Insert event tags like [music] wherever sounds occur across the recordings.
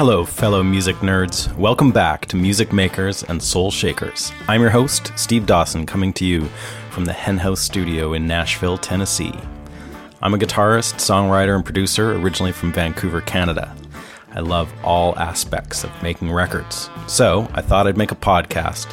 Hello, fellow music nerds. Welcome back to Music Makers and Soul Shakers. I'm your host, Steve Dawson, coming to you from the Henhouse Studio in Nashville, Tennessee. I'm a guitarist, songwriter, and producer originally from Vancouver, Canada. I love all aspects of making records, so I thought I'd make a podcast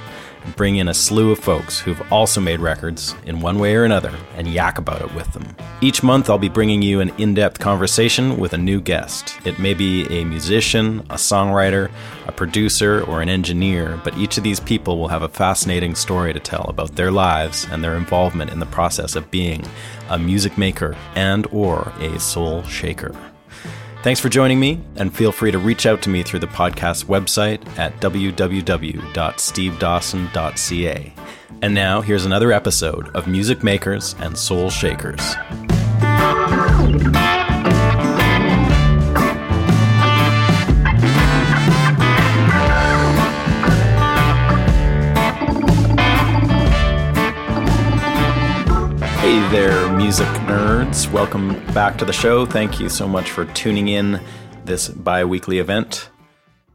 bring in a slew of folks who've also made records in one way or another and yak about it with them. Each month, I'll be bringing you an in depth conversation with a new guest. It may be a musician, a songwriter, a producer, or an engineer, but each of these people will have a fascinating story to tell about their lives and their involvement in the process of being a music maker and or a soul shaker. Thanks for joining me, and feel free to reach out to me through the podcast website at www.stevedawson.ca. And now, here's another episode of Music Makers and Soul Shakers. Hey there, music nerds. Welcome back to the show. Thank you so much for tuning in this bi weekly event.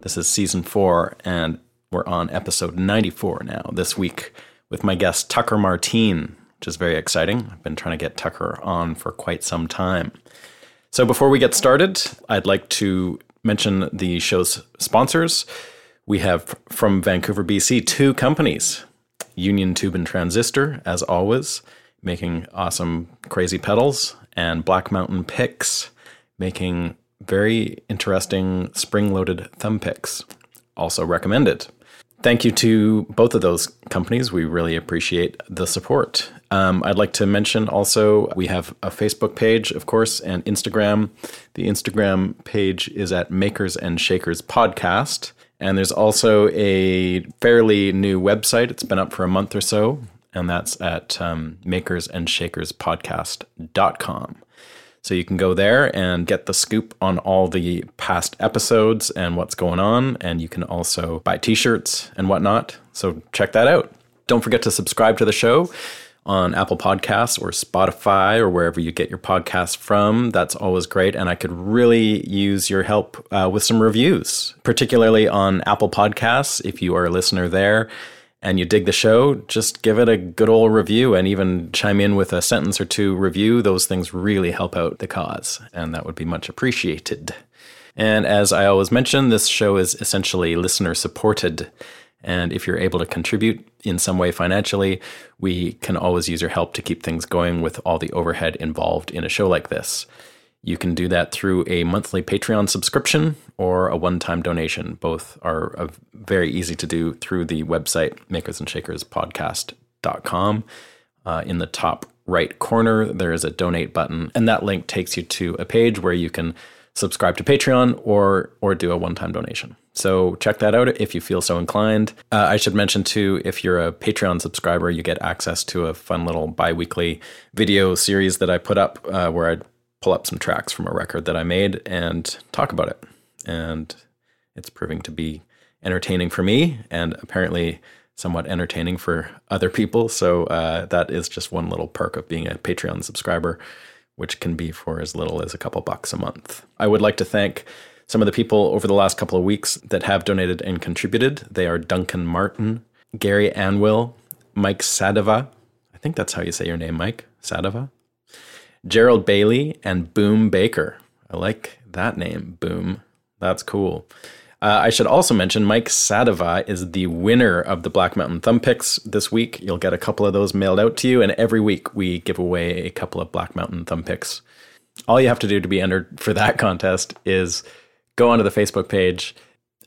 This is season four, and we're on episode 94 now, this week, with my guest Tucker Martine, which is very exciting. I've been trying to get Tucker on for quite some time. So before we get started, I'd like to mention the show's sponsors. We have from Vancouver, BC, two companies Union Tube and Transistor, as always making awesome crazy pedals, and Black Mountain Picks making very interesting spring loaded thumb picks. Also recommended. Thank you to both of those companies. We really appreciate the support. Um, I'd like to mention also we have a Facebook page, of course, and Instagram. The Instagram page is at Makers and Shakers Podcast. And there's also a fairly new website. It's been up for a month or so and that's at um, makersandshakers.podcast.com. So you can go there and get the scoop on all the past episodes and what's going on. And you can also buy t shirts and whatnot. So check that out. Don't forget to subscribe to the show on Apple Podcasts or Spotify or wherever you get your podcasts from. That's always great. And I could really use your help uh, with some reviews, particularly on Apple Podcasts. If you are a listener there, and you dig the show, just give it a good old review and even chime in with a sentence or two review. Those things really help out the cause, and that would be much appreciated. And as I always mention, this show is essentially listener supported. And if you're able to contribute in some way financially, we can always use your help to keep things going with all the overhead involved in a show like this. You can do that through a monthly Patreon subscription or a one time donation. Both are uh, very easy to do through the website makersandshakers.podcast.com. Uh, in the top right corner, there is a donate button, and that link takes you to a page where you can subscribe to Patreon or or do a one time donation. So check that out if you feel so inclined. Uh, I should mention too, if you're a Patreon subscriber, you get access to a fun little bi weekly video series that I put up uh, where I pull up some tracks from a record that I made and talk about it. And it's proving to be entertaining for me and apparently somewhat entertaining for other people. So uh, that is just one little perk of being a Patreon subscriber, which can be for as little as a couple bucks a month. I would like to thank some of the people over the last couple of weeks that have donated and contributed. They are Duncan Martin, Gary Anwill, Mike Sadava. I think that's how you say your name, Mike Sadava. Gerald Bailey and Boom Baker. I like that name, Boom. That's cool. Uh, I should also mention Mike Sadava is the winner of the Black Mountain Thumb Picks this week. You'll get a couple of those mailed out to you, and every week we give away a couple of Black Mountain Thumb Picks. All you have to do to be entered for that [laughs] contest is go onto the Facebook page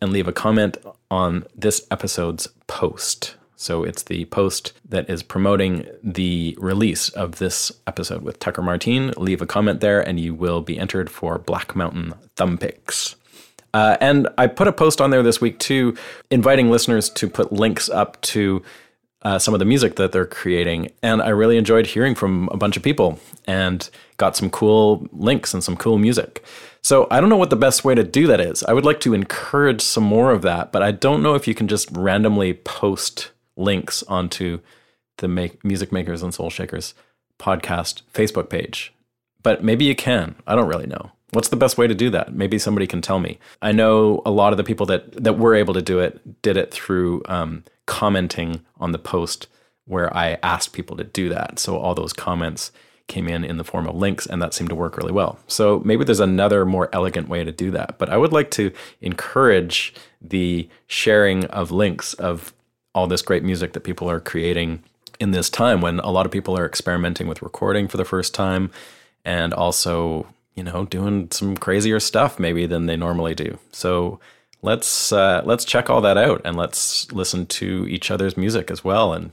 and leave a comment on this episode's post. So it's the post that is promoting the release of this episode with Tucker Martine. Leave a comment there, and you will be entered for Black Mountain Thumb Picks. Uh, and I put a post on there this week too, inviting listeners to put links up to uh, some of the music that they're creating. And I really enjoyed hearing from a bunch of people and got some cool links and some cool music. So I don't know what the best way to do that is. I would like to encourage some more of that, but I don't know if you can just randomly post links onto the make, Music Makers and Soul Shakers podcast Facebook page. But maybe you can. I don't really know. What's the best way to do that? Maybe somebody can tell me. I know a lot of the people that that were able to do it did it through um, commenting on the post where I asked people to do that. So all those comments came in in the form of links, and that seemed to work really well. So maybe there's another more elegant way to do that. But I would like to encourage the sharing of links of all this great music that people are creating in this time when a lot of people are experimenting with recording for the first time and also you know doing some crazier stuff maybe than they normally do so let's uh, let's check all that out and let's listen to each other's music as well and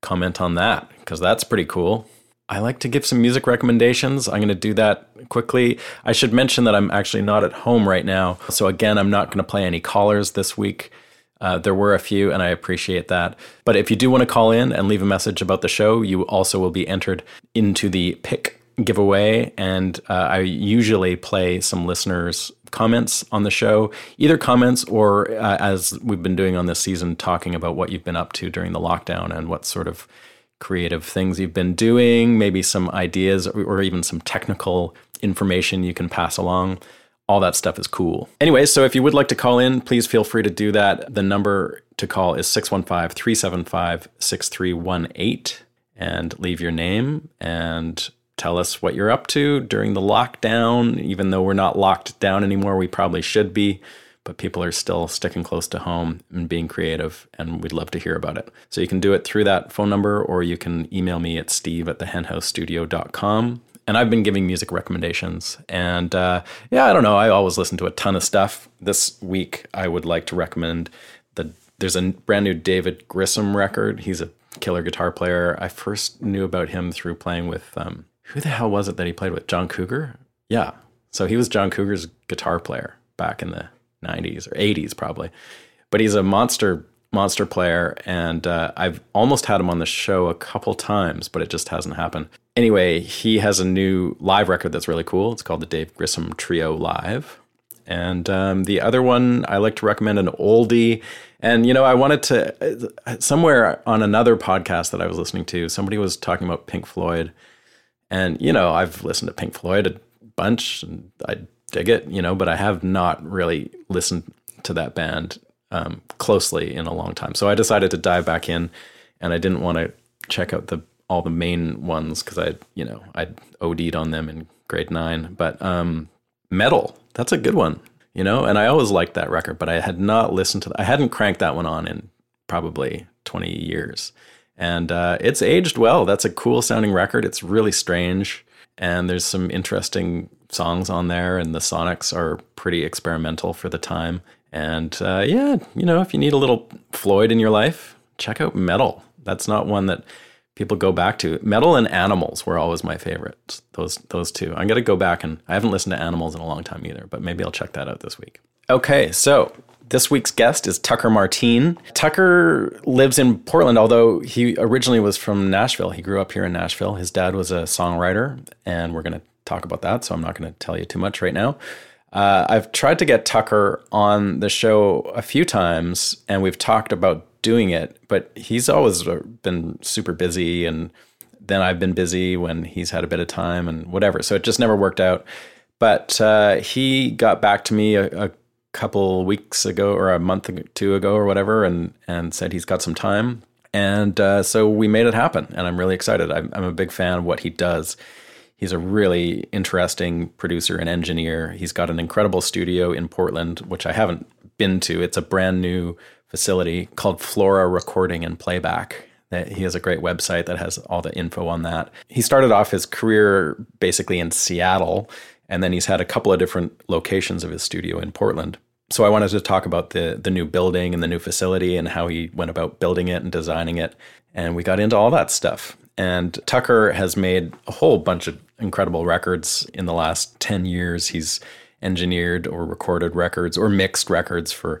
comment on that because that's pretty cool I like to give some music recommendations. I'm going to do that quickly. I should mention that I'm actually not at home right now. So, again, I'm not going to play any callers this week. Uh, there were a few, and I appreciate that. But if you do want to call in and leave a message about the show, you also will be entered into the pick giveaway. And uh, I usually play some listeners' comments on the show, either comments or uh, as we've been doing on this season, talking about what you've been up to during the lockdown and what sort of creative things you've been doing, maybe some ideas or even some technical information you can pass along all that stuff is cool. Anyway, so if you would like to call in, please feel free to do that. The number to call is 615 375 6318 and leave your name and tell us what you're up to during the lockdown. Even though we're not locked down anymore, we probably should be, but people are still sticking close to home and being creative, and we'd love to hear about it. So you can do it through that phone number or you can email me at steve at thehenhousestudio.com and I've been giving music recommendations. And uh, yeah, I don't know. I always listen to a ton of stuff. This week, I would like to recommend the. There's a brand new David Grissom record. He's a killer guitar player. I first knew about him through playing with um, who the hell was it that he played with? John Cougar. Yeah, so he was John Cougar's guitar player back in the 90s or 80s probably. But he's a monster monster player, and uh, I've almost had him on the show a couple times, but it just hasn't happened. Anyway, he has a new live record that's really cool. It's called the Dave Grissom Trio Live. And um, the other one I like to recommend an oldie. And, you know, I wanted to, uh, somewhere on another podcast that I was listening to, somebody was talking about Pink Floyd. And, you know, I've listened to Pink Floyd a bunch and I dig it, you know, but I have not really listened to that band um, closely in a long time. So I decided to dive back in, and I didn't want to check out the all the main ones because I, you know, I OD'd on them in grade nine. But um, Meddle, that's a good one, you know. And I always liked that record, but I had not listened to. I hadn't cranked that one on in probably twenty years, and uh, it's aged well. That's a cool sounding record. It's really strange, and there's some interesting songs on there, and the sonics are pretty experimental for the time. And uh, yeah, you know, if you need a little Floyd in your life, check out Meddle. That's not one that people go back to. Meddle and Animals were always my favorites. Those those two. I'm gonna go back and I haven't listened to Animals in a long time either, but maybe I'll check that out this week. Okay, so this week's guest is Tucker Martine. Tucker lives in Portland, although he originally was from Nashville. He grew up here in Nashville. His dad was a songwriter, and we're to talk about that, so I'm not to tell you too much right now. Uh, I've tried to get Tucker on the show a few times, and we've talked about doing it, but he's always been super busy, and then I've been busy when he's had a bit of time and whatever. So it just never worked out. But uh, he got back to me a, a couple weeks ago, or a month or two ago, or whatever, and and said he's got some time, and uh, so we made it happen, and I'm really excited. I'm, I'm a big fan of what he does He's a really interesting producer and engineer. He's got an incredible studio in Portland, which I haven't been to. It's a brand new facility called Flora Recording and Playback. He has a great website that has all the info on that. He started off his career basically in Seattle, and then he's had a couple of different locations of his studio in Portland. So I wanted to talk about the the new building and the new facility and how he went about building it and designing it, and we got into all that stuff. And Tucker has made a whole bunch of incredible records in the last 10 years. He's engineered or recorded records or mixed records for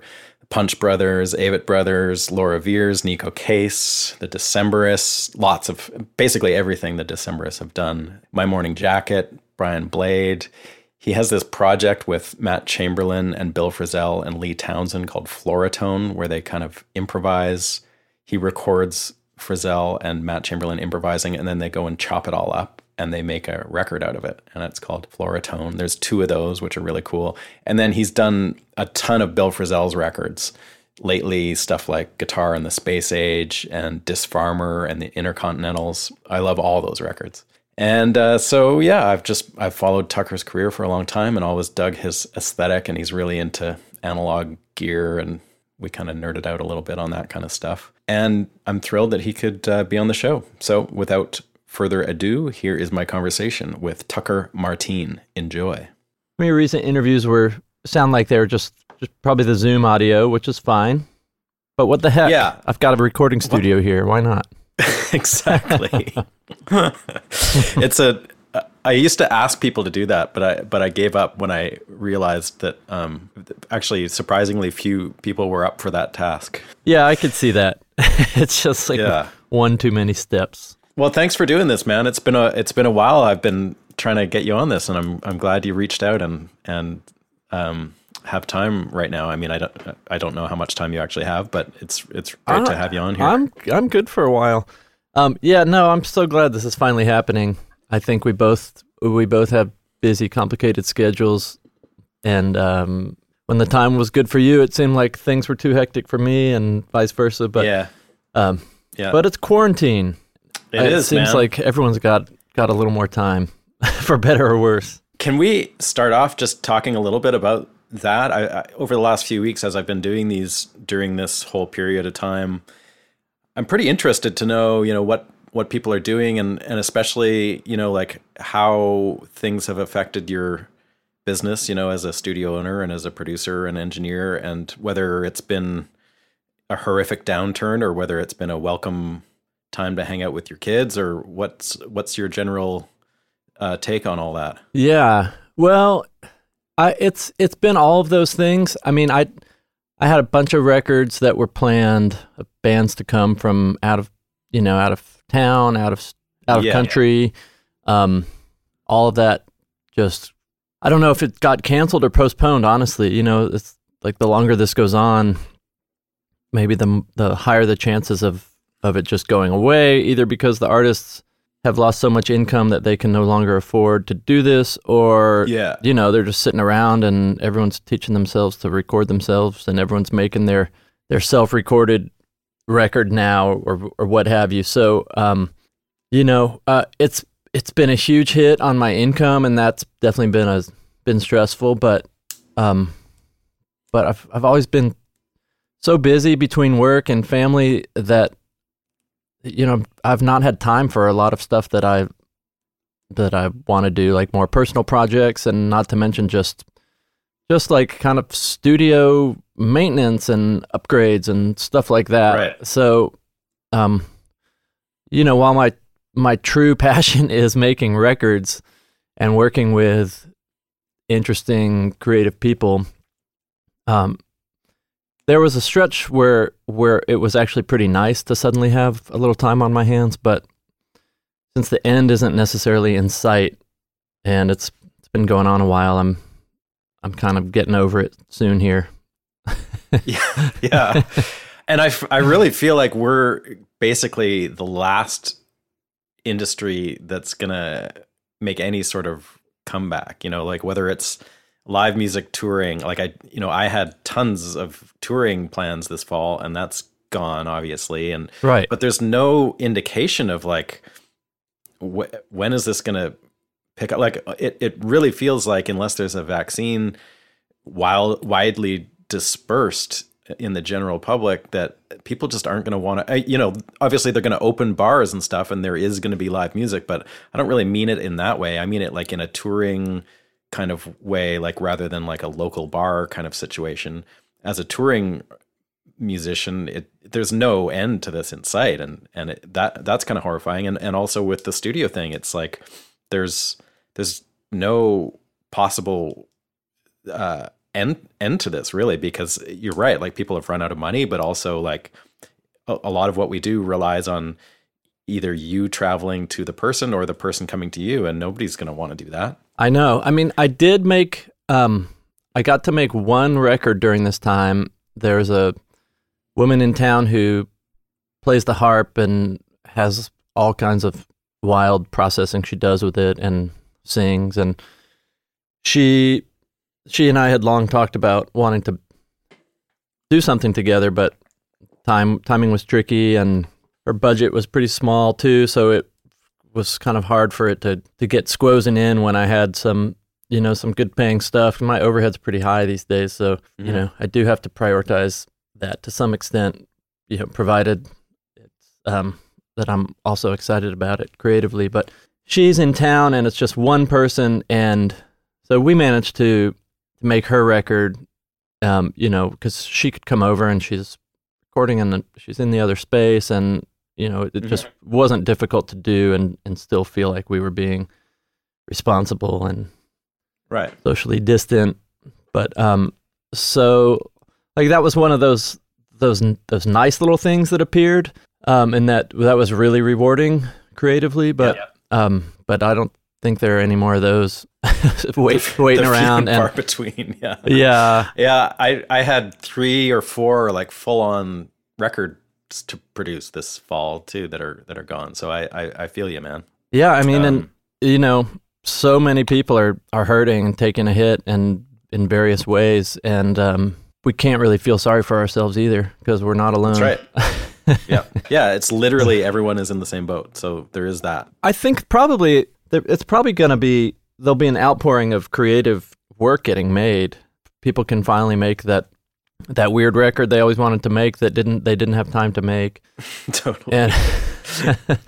Punch Brothers, Avett Brothers, Laura Veirs, Neko Case, The Decemberists, lots of basically everything the Decemberists have done. My Morning Jacket, Brian Blade. He has this project with Matt Chamberlain and Bill Frisell and Lee Townsend called Floratone, where they kind of improvise. He records Frisell and Matt Chamberlain improvising, and then they go and chop it all up and they make a record out of it. And it's called Floratone. There's two of those, which are really cool. And then he's done a ton of Bill Frisell's records lately, stuff like Guitar in the Space Age and Disfarmer and the Intercontinentals. I love all those records. And uh, so, yeah, I've just I've followed Tucker's career for a long time and always dug his aesthetic, and he's really into analog gear and we kind of nerded out a little bit on that kind of stuff. And I'm thrilled that he could uh, be on the show. So, without further ado, here is my conversation with Tucker Martine. Enjoy. I mean, recent interviews were sound like they're just, just probably the Zoom audio, which is fine. But what the heck? Yeah. I've got a recording studio what? here. Why not? [laughs] exactly. [laughs] it's a I used to ask people to do that, but I but I gave up when I realized that um, actually surprisingly few people were up for that task. Yeah, I could see that. [laughs] it's just like yeah. one too many steps. Well, thanks for doing this, man. It's been a it's been a while. I've been trying to get you on this, and I'm I'm glad you reached out and and um, have time right now. I mean, I don't I don't know how much time you actually have, but it's it's great to have you on here. I'm I'm good for a while. Um, yeah, no, I'm so glad this is finally happening. I think we both we both have busy, complicated schedules, and um, when the time was good for you, it seemed like things were too hectic for me, and vice versa. But yeah, um, yeah. But it's quarantine. It, it is, seems man. like everyone's got got a little more time, [laughs] for better or worse. Can we start off just talking a little bit about that? I, I, over the last few weeks, as I've been doing these during this whole period of time, I'm pretty interested to know, you know, what what people are doing and and especially you know like how things have affected your business you know as a studio owner and as a producer and engineer and whether it's been a horrific downturn or whether it's been a welcome time to hang out with your kids or what's what's your general uh, take on all that yeah well I, it's it's been all of those things i mean i i had a bunch of records that were planned bands to come from out of you know out of town, out of out of yeah, country. Yeah. Um, all of that just I don't know if it got canceled or postponed. Honestly, you know, it's like the longer this goes on, maybe the the higher the chances of of it just going away. Either because the artists have lost so much income that they can no longer afford to do this, or yeah. you know, they're just sitting around and everyone's teaching themselves to record themselves, and everyone's making their their self recorded record now or or what have you. So, um, you know, uh, it's it's been a huge hit on my income, and that's definitely been a been stressful. But, um, but I've I've always been so busy between work and family that you know I've not had time for a lot of stuff that I that I want to do, like more personal projects, and not to mention just just like kind of studio maintenance and upgrades and stuff like that. Right. So, um, you know, while my my true [laughs] passion is making records and working with interesting creative people, um, there was a stretch where where it was actually pretty nice to suddenly have a little time on my hands, but since the end isn't necessarily in sight and it's it's been going on a while, I'm I'm kind of getting over it soon here. [laughs] yeah, yeah. And I, I really feel like we're basically the last industry that's gonna make any sort of comeback. You know, like whether it's live music touring. Like I, you know, I had tons of touring plans this fall, and that's gone, obviously. And right, but there's no indication of like wh- when is this gonna pick up. Like it, it really feels like unless there's a vaccine, wild, widely dispersed in the general public, that people just aren't going to want to. You know, obviously they're going to open bars and stuff, and there is going to be live music, but I don't really mean it in that way. I mean it like in a touring kind of way, like rather than like a local bar kind of situation. As a touring musician, it there's no end to this in sight, and and it, that that's kind of horrifying. And and also with the studio thing, it's like there's there's no possible uh, end end to this really because you're right. Like people have run out of money, but also like a, a lot of what we do relies on either you traveling to the person or the person coming to you, and nobody's going to want to do that. I know. I mean, I did make. Um, I got to make one record during this time. There's a woman in town who plays the harp and has all kinds of wild processing she does with it and sings and she she and I had long talked about wanting to do something together but time timing was tricky and her budget was pretty small too so it was kind of hard for it to to get squozing in when I had some you know some good paying stuff my overhead's pretty high these days so mm-hmm. you know I do have to prioritize that to some extent, you know, provided it's um, that I'm also excited about it creatively. But she's in town, and it's just one person, and so we managed to to make her record. Um, you know, because she could come over and she's recording and she's in the other space, and you know, it mm-hmm. just wasn't difficult to do, and and still feel like we were being responsible and right socially distant. But um, so like that was one of those those those nice little things that appeared, um, and that that was really rewarding creatively. But yeah. um, but I don't think there are any more of those [laughs] wait, waiting around and far between. Yeah, yeah, yeah. I I had three or four like full on records to produce this fall too that are that are gone. So I I, I feel you, man. Yeah, I mean, um, and you know, so many people are are hurting and taking a hit and in various ways, and um, we can't really feel sorry for ourselves either because we're not alone. That's right. [laughs] yeah, yeah. It's literally everyone is in the same boat, so there is that. I think probably it's probably going to be there'll be an outpouring of creative work getting made. People can finally make that that weird record they always wanted to make that didn't they didn't have time to make. [laughs] totally. And [laughs]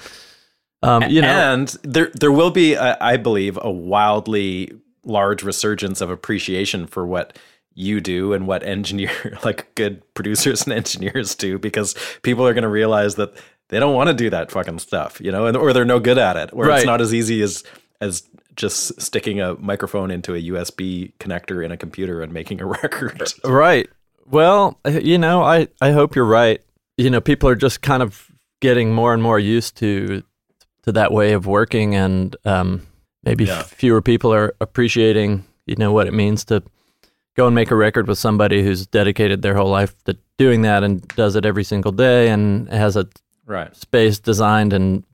um, you know, and there there will be, I believe, a wildly large resurgence of appreciation for what you do and what engineer [laughs] like good producers and engineers do because people are going to realize that they don't want to do that fucking stuff, you know, and or they're no good at it, or right. it's not as easy as as just sticking a microphone into a USB connector in a computer and making a record. Right. Well, you know, I I hope you're right. You know, people are just kind of getting more and more used to to that way of working, and um, maybe yeah. fewer people are appreciating, you know, what it means to go and make a record with somebody who's dedicated their whole life to doing that and does it every single day and has a right. space designed and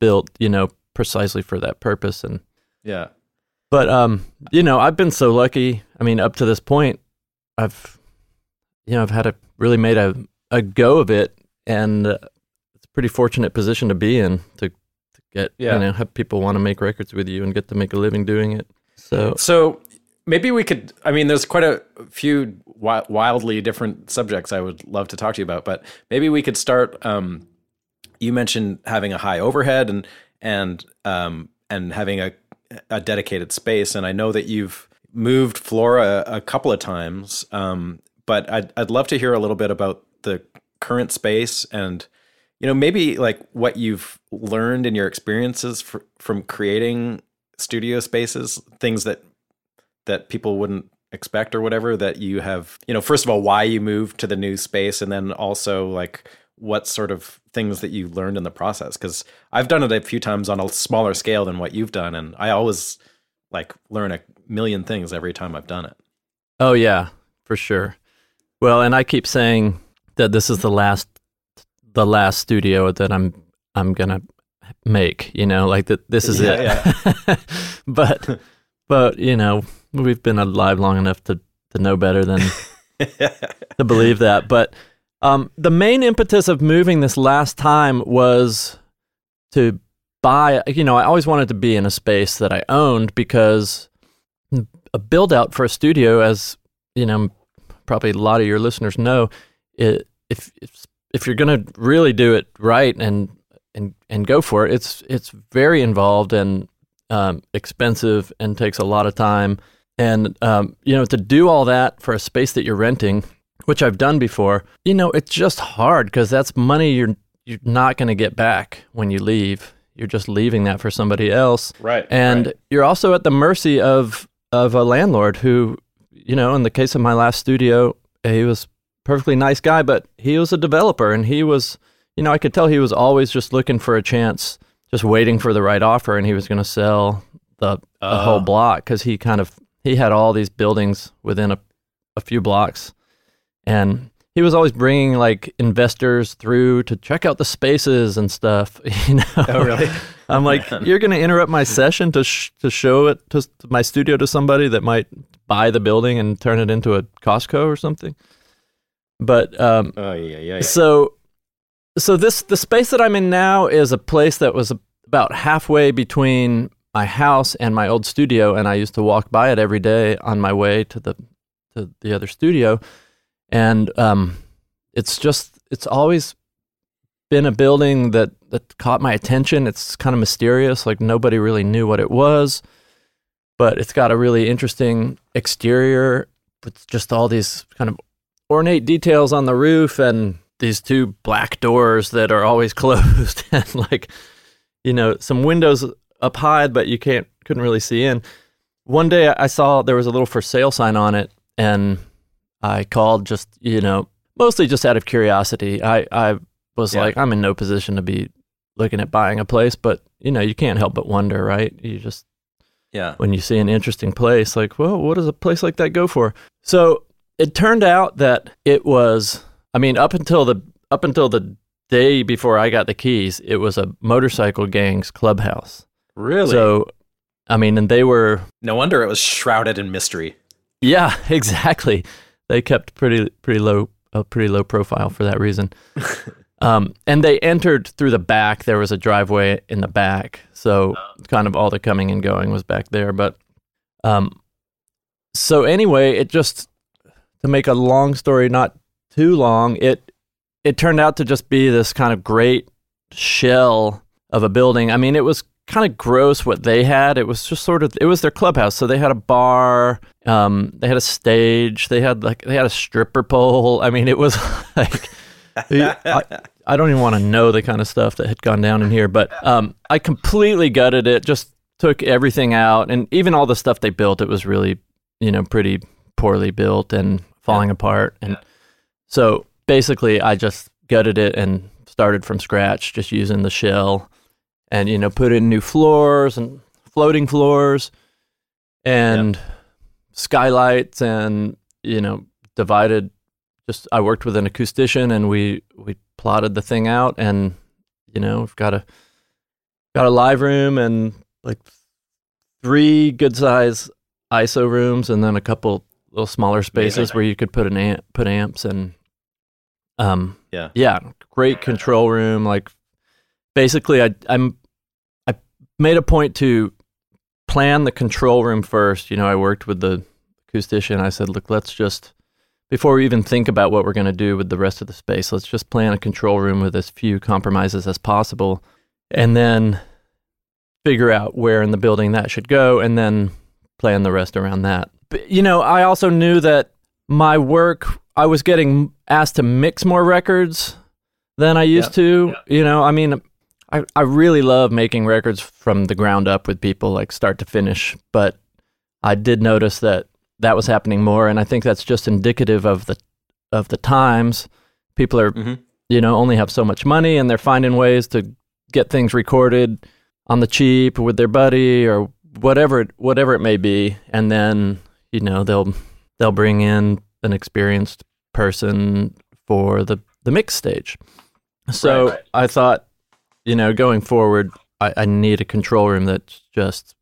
built, you know, precisely for that purpose. And yeah, but um, you know, I've been so lucky. I mean, up to this point, I've you know, I've had a really made a a go of it, and uh, it's a pretty fortunate position to be in to, to get yeah. you know have people want to make records with you and get to make a living doing it. So so maybe we could i mean there's quite a few wildly different subjects i would love to talk to you about but maybe we could start um, you mentioned having a high overhead and and um, and having a, a dedicated space and i know that you've moved flora a couple of times um, but I'd, I'd love to hear a little bit about the current space and you know maybe like what you've learned in your experiences for, from creating studio spaces things that that people wouldn't expect or whatever that you have you know first of all why you moved to the new space and then also like what sort of things that you learned in the process? Because i've done it a few times on a smaller scale than what you've done and i always like learn a million things every time i've done it. Oh yeah for sure well and i keep saying that this is the last the last studio that i'm i'm gonna make you know like that this is yeah, it yeah. [laughs] but but you know we've been alive long enough to to know better than [laughs] to believe that. But um, the main impetus of moving this last time was to buy, you know, I always wanted to be in a space that I owned because a build out for a studio, as you know, probably a lot of your listeners know, it, if if if you're going to really do it right and and and go for it, it's it's very involved and um, expensive and takes a lot of time. And um, you know, to do all that for a space that you're renting, which I've done before, you know, it's just hard because that's money you're you're not going to get back when you leave. You're just leaving that for somebody else, Right. and right. you're also at the mercy of of a landlord who, you know, in the case of my last studio, he was perfectly nice guy, but he was a developer, and he was, you know, I could tell he was always just looking for a chance, just waiting for the right offer, and he was going to sell the, the Oh. whole block because he kind of he had all these buildings within a a few blocks, and he was always bringing like investors through to check out the spaces and stuff. [laughs] You know, Oh, really? [laughs] I'm like, you're going to interrupt my session to sh- to show it to my studio to somebody that might buy the building and turn it into a Costco or something. But um, Oh yeah, yeah, yeah. so so this the space that I'm in now is a place that was about halfway between my house and my old studio, and I used to walk by it every day on my way to the to the other studio, and um, it's just it's always been a building that that caught my attention. It's kind of mysterious, like nobody really knew what it was, but it's got a really interesting exterior with just all these kind of ornate details on the roof and these two black doors that are always [laughs] closed and like you know some windows up high but you can't couldn't really see in one day i saw there was a little for sale sign on it and i called just you know mostly just out of curiosity i i was Yeah. like i'm in no position to be looking at buying a place but you know you can't help but wonder right you just yeah. when you see an interesting place like well what does a place like that go for so it turned out that it was i mean up until the up until the day before i got the keys it was a motorcycle gang's clubhouse Really? so i mean and they were no wonder it was shrouded in mystery. yeah [laughs] exactly they kept pretty pretty low a pretty low profile for that reason. [laughs] Um, and they entered through the back. There was a driveway in the back. So kind of all the coming and going was back there. But um, so anyway it just to make a long story not too long it it turned out to just be this kind of great shell of a building. I mean it was kind of gross what they had it was just sort of it was their clubhouse so they had a bar um, they had a stage they had like they had a stripper pole i mean it was [laughs] like I, I don't even want to know the kind of stuff that had gone down in here, but um, I completely gutted it. Just took everything out, and even all the stuff they built, it was really, you know, pretty poorly built and falling apart. And so basically, I just gutted it and started from scratch, just using the shell, and you know, put in new floors and floating floors, and skylights, and you know, divided just I worked with an acoustician and we we plotted the thing out and you know we've got a got a live room and like three good size ISO rooms and then a couple little smaller spaces Amazing. where you could put an amp, put amps and um Yeah. yeah great control room like basically I I'm made a point to plan the control room first you know I worked with the acoustician I said look let's just before we even think about what we're going to do with the rest of the space, let's just plan a control room with as few compromises as possible and then figure out where in the building that should go and then plan the rest around that. But, you know, I also knew that my work, I was getting asked to mix more records than I used to. You know, I mean, I, I really love making records from the ground up with people, like start to finish. But I did notice that that was happening more, and I think that's just indicative of the of the times. People are, Mhm. you know, only have so much money, and they're finding ways to get things recorded on the cheap with their buddy or whatever it, whatever it may be, and then you know they'll they'll bring in an experienced person for the the mix stage. So Right, right. I thought, you know, going forward, I, I need a control room that's just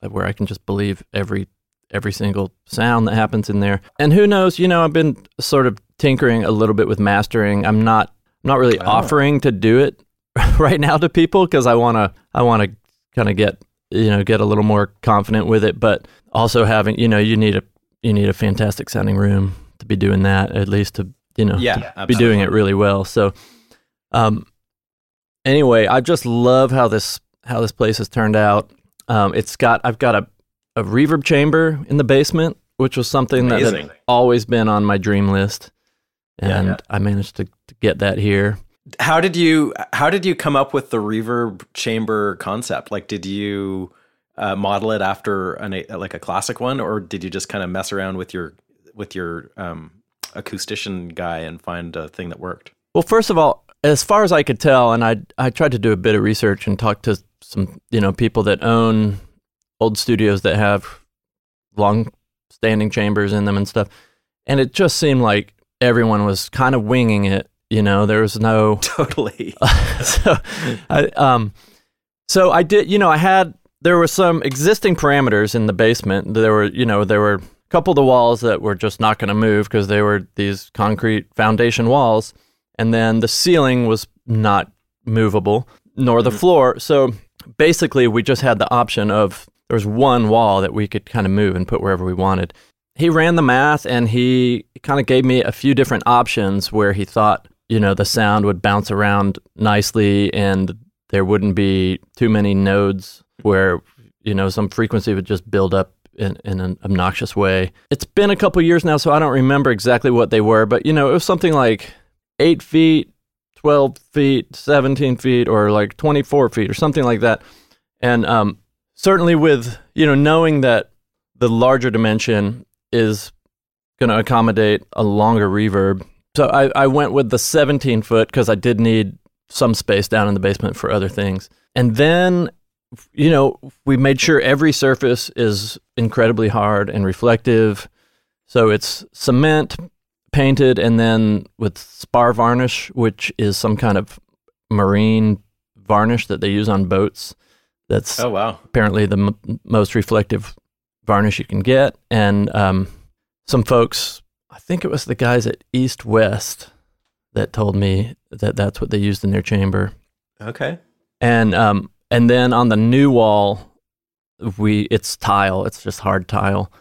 where I can just believe every every single sound that happens in there. And who knows, you know, I've been sort of tinkering a little bit with mastering. I'm not I'm not really offering to do it [laughs] right now to people because I want to I want to kind of get you know get a little more confident with it, but also having you know you need a you need a fantastic sounding room to be doing that at least to you know Yeah, be doing it really well. So, um, anyway, I just love how this how this place has turned out. Um, it's got I've got a a reverb chamber in the basement, which was something that had always been on my dream list, Yeah. and Yeah. I managed to, to get that here. How did you how did you come up with the reverb chamber concept? Like, did you uh, model it after an, a, like a classic one, or did you just kind of mess around with your with your um, acoustician guy and find a thing that worked? Well, first of all, as far as I could tell, and I I tried to do a bit of research and talk to some you know people that own old studios that have long standing chambers in them and stuff, and it just seemed like everyone was kind of winging it. You know, there was no [laughs] [laughs] Totally. so I um so I did you know I had there were some existing parameters in the basement there were you know there were a couple of the walls that were just not going to move because they were these concrete foundation walls and then the ceiling was not movable nor the mm-hmm. floor. So basically we just had the option of there was one wall that we could kind of move and put wherever we wanted. He ran the math and he kind of gave me a few different options where he thought you know the sound would bounce around nicely and there wouldn't be too many nodes where you know some frequency would just build up in, in an obnoxious way. It's been a couple years now so i don't remember exactly what they were but you know it was something like 8 feet 12 feet 17 feet or like 24 feet or something like that and um, certainly with you know knowing that the larger dimension is going to accommodate a longer reverb so I, I went with the 17 foot because I did need some space down in the basement for other things. And then, you know, we made sure every surface is incredibly hard and reflective. So it's cement painted and then with spar varnish, which is some kind of marine varnish that they use on boats. That's oh wow. apparently the m- most reflective varnish you can get. And um, some folks, I think it was the guys at East West that told me that that's what they used in their chamber. Okay. And um, and then on the new wall, we it's tile. It's just hard tile.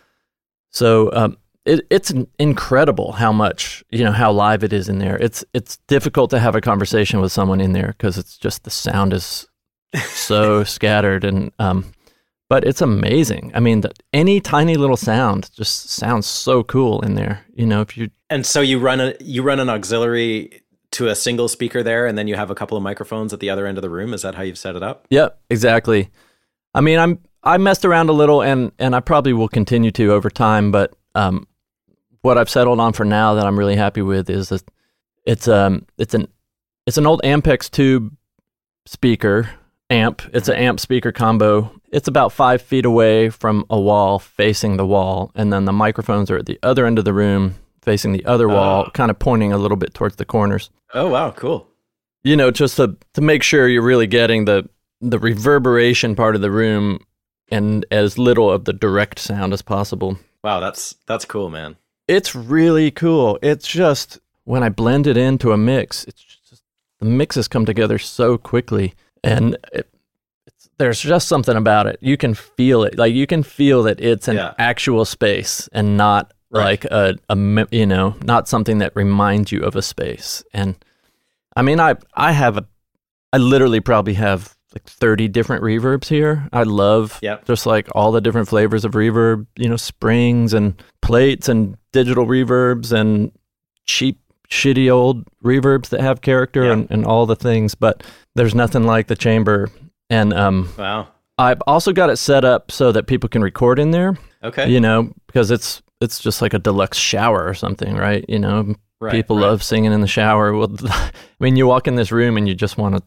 So um, it, it's incredible how much you know how live it is in there. It's it's difficult to have a conversation with someone in there because it's just the sound is so [laughs] scattered and um, but it's amazing. I mean, the, any tiny little sound just sounds so cool in there. You know, if you And so you run a you run an auxiliary to a single speaker there, and then you have a couple of microphones at the other end of the room. Is that how you've set it up? Yep, exactly. I mean, I'm I messed around a little, and and I probably will continue to over time. But um, what I've settled on for now that I'm really happy with is that it's um it's an it's an old Ampex tube speaker amp. It's an amp speaker combo. It's about five feet away from a wall facing the wall, and then the microphones are at the other end of the room facing the other wall, Oh. kind of pointing a little bit towards the corners Oh wow, cool. you know, just to to make sure you're really getting the the reverberation part of the room and as little of the direct sound as possible. Wow, that's that's cool, man. It's really cool. It's just when I blend it into a mix, it's just the mixes come together so quickly, and it, it's, there's just something about it. You can feel it, like you can feel that it's an Yeah. actual space and not Right. like a, a you know not something that reminds you of a space. And I mean, I I have a, I literally probably have like 30 different reverbs here. I love Yep. just like all the different flavors of reverb, you know, springs and plates and digital reverbs and cheap, shitty old reverbs that have character Yeah. and, and all the things. But there's nothing like the chamber. And um, Wow. I've also got it set up so that people can record in there, Okay. you know, because it's it's just like a deluxe shower or something, right? You know, Right, people right. love singing in the shower. Well, [laughs] I mean, you walk in this room and you just want to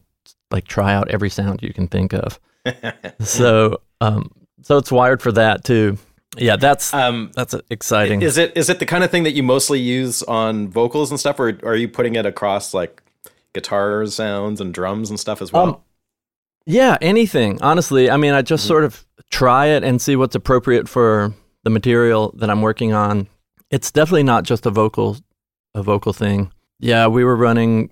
like try out every sound you can think of. [laughs] so, um, so it's wired for that too. Yeah, that's um, that's exciting. is it is it the kind of thing that you mostly use on vocals and stuff, or are you putting it across like guitar sounds and drums and stuff as well? Um, yeah, anything. Honestly, I mean, I just sort of try it and see what's appropriate for the material that I'm working on. It's definitely not just a vocal a vocal thing. Yeah, we were running,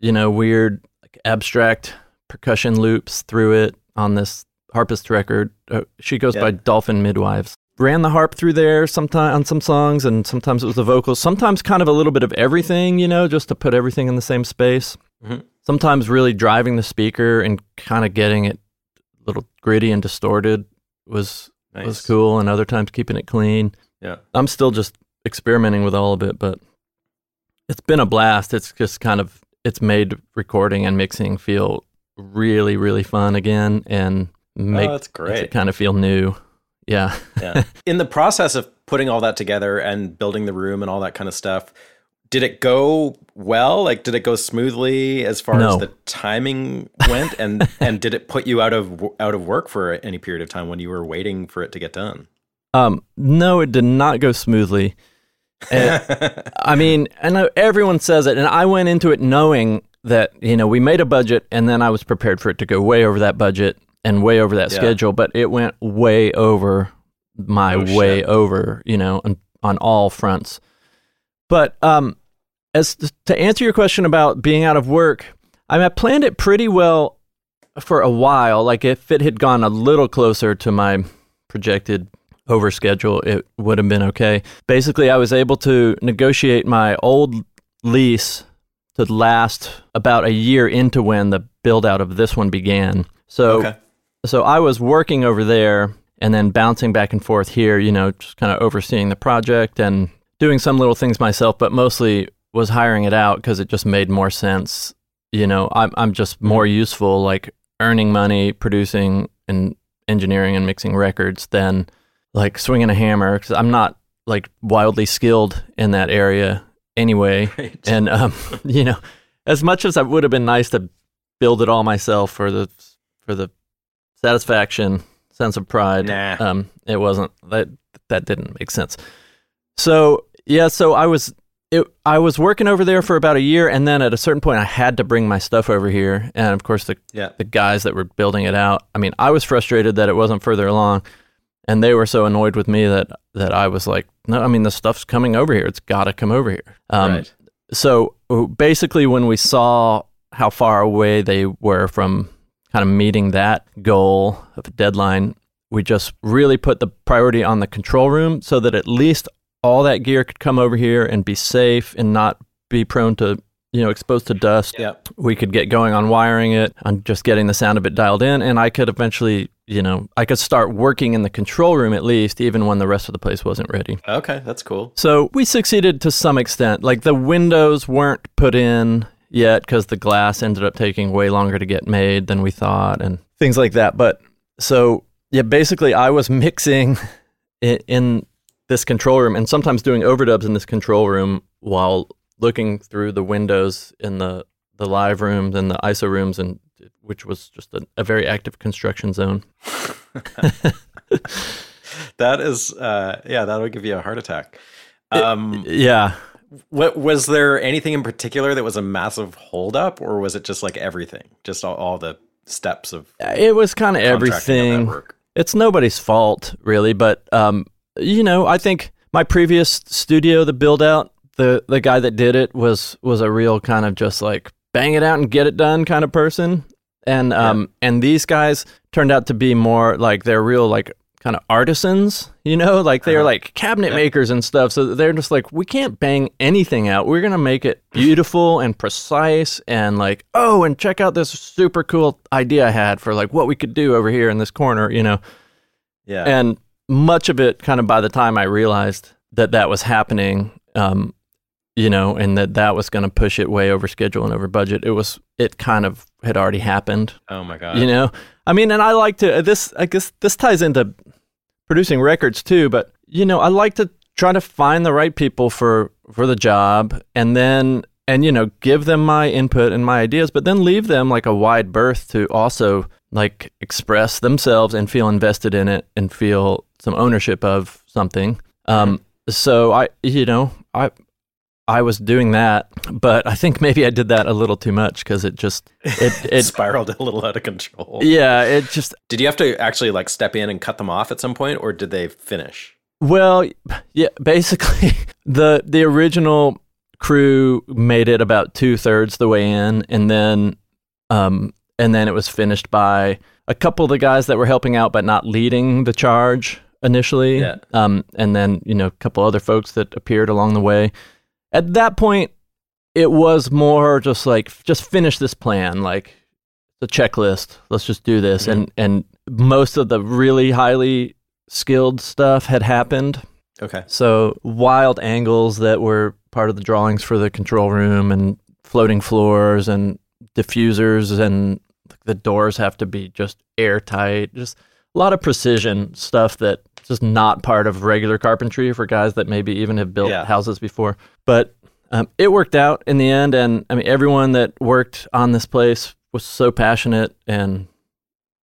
you know, weird abstract percussion loops through it on this harpist record. Uh, she goes Yeah. by Dolphin Midwives. Ran the harp through there sometime on some songs, and sometimes it was the vocals. Sometimes kind of a little bit of everything, you know, just to put everything in the same space. Mhm. Sometimes really driving the speaker and kind of getting it a little gritty and distorted was Nice. was cool, and other times keeping it clean. Yeah. I'm still just experimenting with all of it, but it's been a blast. It's just kind of it's made recording and mixing feel really, really fun again, and make oh, that's great. it kind of feel new. Yeah. yeah. In the process of putting all that together and building the room and all that kind of stuff, did it go well? Like, did it go smoothly as far No. as the timing went? And [laughs] and did it put you out of out of work for any period of time when you were waiting for it to get done? Um, no, it did not go smoothly. And- I mean, I know everyone says it, and I went into it knowing that you know we made a budget, and then I was prepared for it to go way over that budget and way over that Yeah. schedule, but it went way over my Oh, way shit. over, you know, on, on all fronts. But um, as to answer your question about being out of work, I, mean, I planned it pretty well for a while. Like if it had gone a little closer to my projected over schedule, it would have been okay. Basically, I was able to negotiate my old lease to last about a year into when the build out of this one began. So okay. so I was working over there and then bouncing back and forth here, you know, just kind of overseeing the project and doing some little things myself, but mostly was hiring it out because it just made more sense. You know, I'm I'm just more mm-hmm. useful, like earning money, producing and engineering and mixing records than like swinging a hammer because I'm not like wildly skilled in that area anyway. [laughs] Right. And um, [laughs] you know, as much as it would have been nice to build it all myself for the for the satisfaction, sense of pride, Nah. um, it wasn't that that didn't make sense. So yeah, so I was it, I was working over there for about a year, and then at a certain point, I had to bring my stuff over here, and of course the yeah. the guys that were building it out. I mean, I was frustrated that it wasn't further along, and they were so annoyed with me that that I was like, no, I mean the stuff's coming over here. It's got to come over here. Um, right. So basically, when we saw how far away they were from kind of meeting that goal of a deadline, we just really put the priority on the control room so that at least all that gear could come over here and be safe and not be prone to you know exposed to dust Yep. we could get going on wiring it on just getting the sound of it dialed in and i could eventually you know i could start working in the control room at least even when the rest of the place wasn't ready Okay, that's cool. so we succeeded to some extent like the windows weren't put in yet because the glass ended up taking way longer to get made than we thought and things like that but so yeah basically i was [laughs] mixing in, in this control room and sometimes doing overdubs in this control room while looking through the windows in the the live rooms and the ISO rooms and which was just a, a very active construction zone. [laughs] That is, uh, yeah, that would give you a heart attack. Um, Yeah. what was there anything in particular that was a massive holdup, or was it just like everything, just all, all the steps of It was kind of contracting of that everything. It's nobody's fault really, but um you know, I think my previous studio the build out, the the guy that did it was was a real kind of just like bang it out and get it done kind of person. And um and these guys turned out to be more like they're real like kind of artisans, you know, like they're Uh-huh. like cabinet Yeah. makers and stuff. So they're just like, we can't bang anything out. We're gonna make it beautiful and precise and like, oh, and check out this super cool idea I had for like what we could do over here in this corner, you know. Yeah, And much of it, kind of by the time I realized that that was happening, um, you know, and that that was going to push it way over schedule and over budget, it was it kind of had already happened. Oh my god, you know? I mean and i like to this i guess this ties into producing records too but you know i like to try to find the right people for for the job and then and you know give them my input and my ideas but then leave them like a wide berth to also like express themselves and feel invested in it and feel some ownership of something. Um so i you know i I was doing that, but I think maybe I did that a little too much because it just it it [laughs] it spiraled a little out of control. yeah, it just Did you have to actually like step in and cut them off at some point, or did they finish? well, yeah. Basically, [laughs] the the original crew made it about two thirds the way in, and then Um, and then it was finished by a couple of the guys that were helping out but not leading the charge initially. Yeah. Um, and then, you know, a couple other folks that appeared along the way. At that point, it was more just like, just finish this plan, like the checklist. Let's just do this. Mhm. And, and most of the really highly skilled stuff had happened. Okay. So wild angles that were part of the drawings for the control room and floating floors and diffusers and the doors have to be just airtight. Just a lot of precision stuff that just not part of regular carpentry for guys that maybe even have built Yeah. houses before. But um, it worked out in the end, and I mean everyone that worked on this place was so passionate and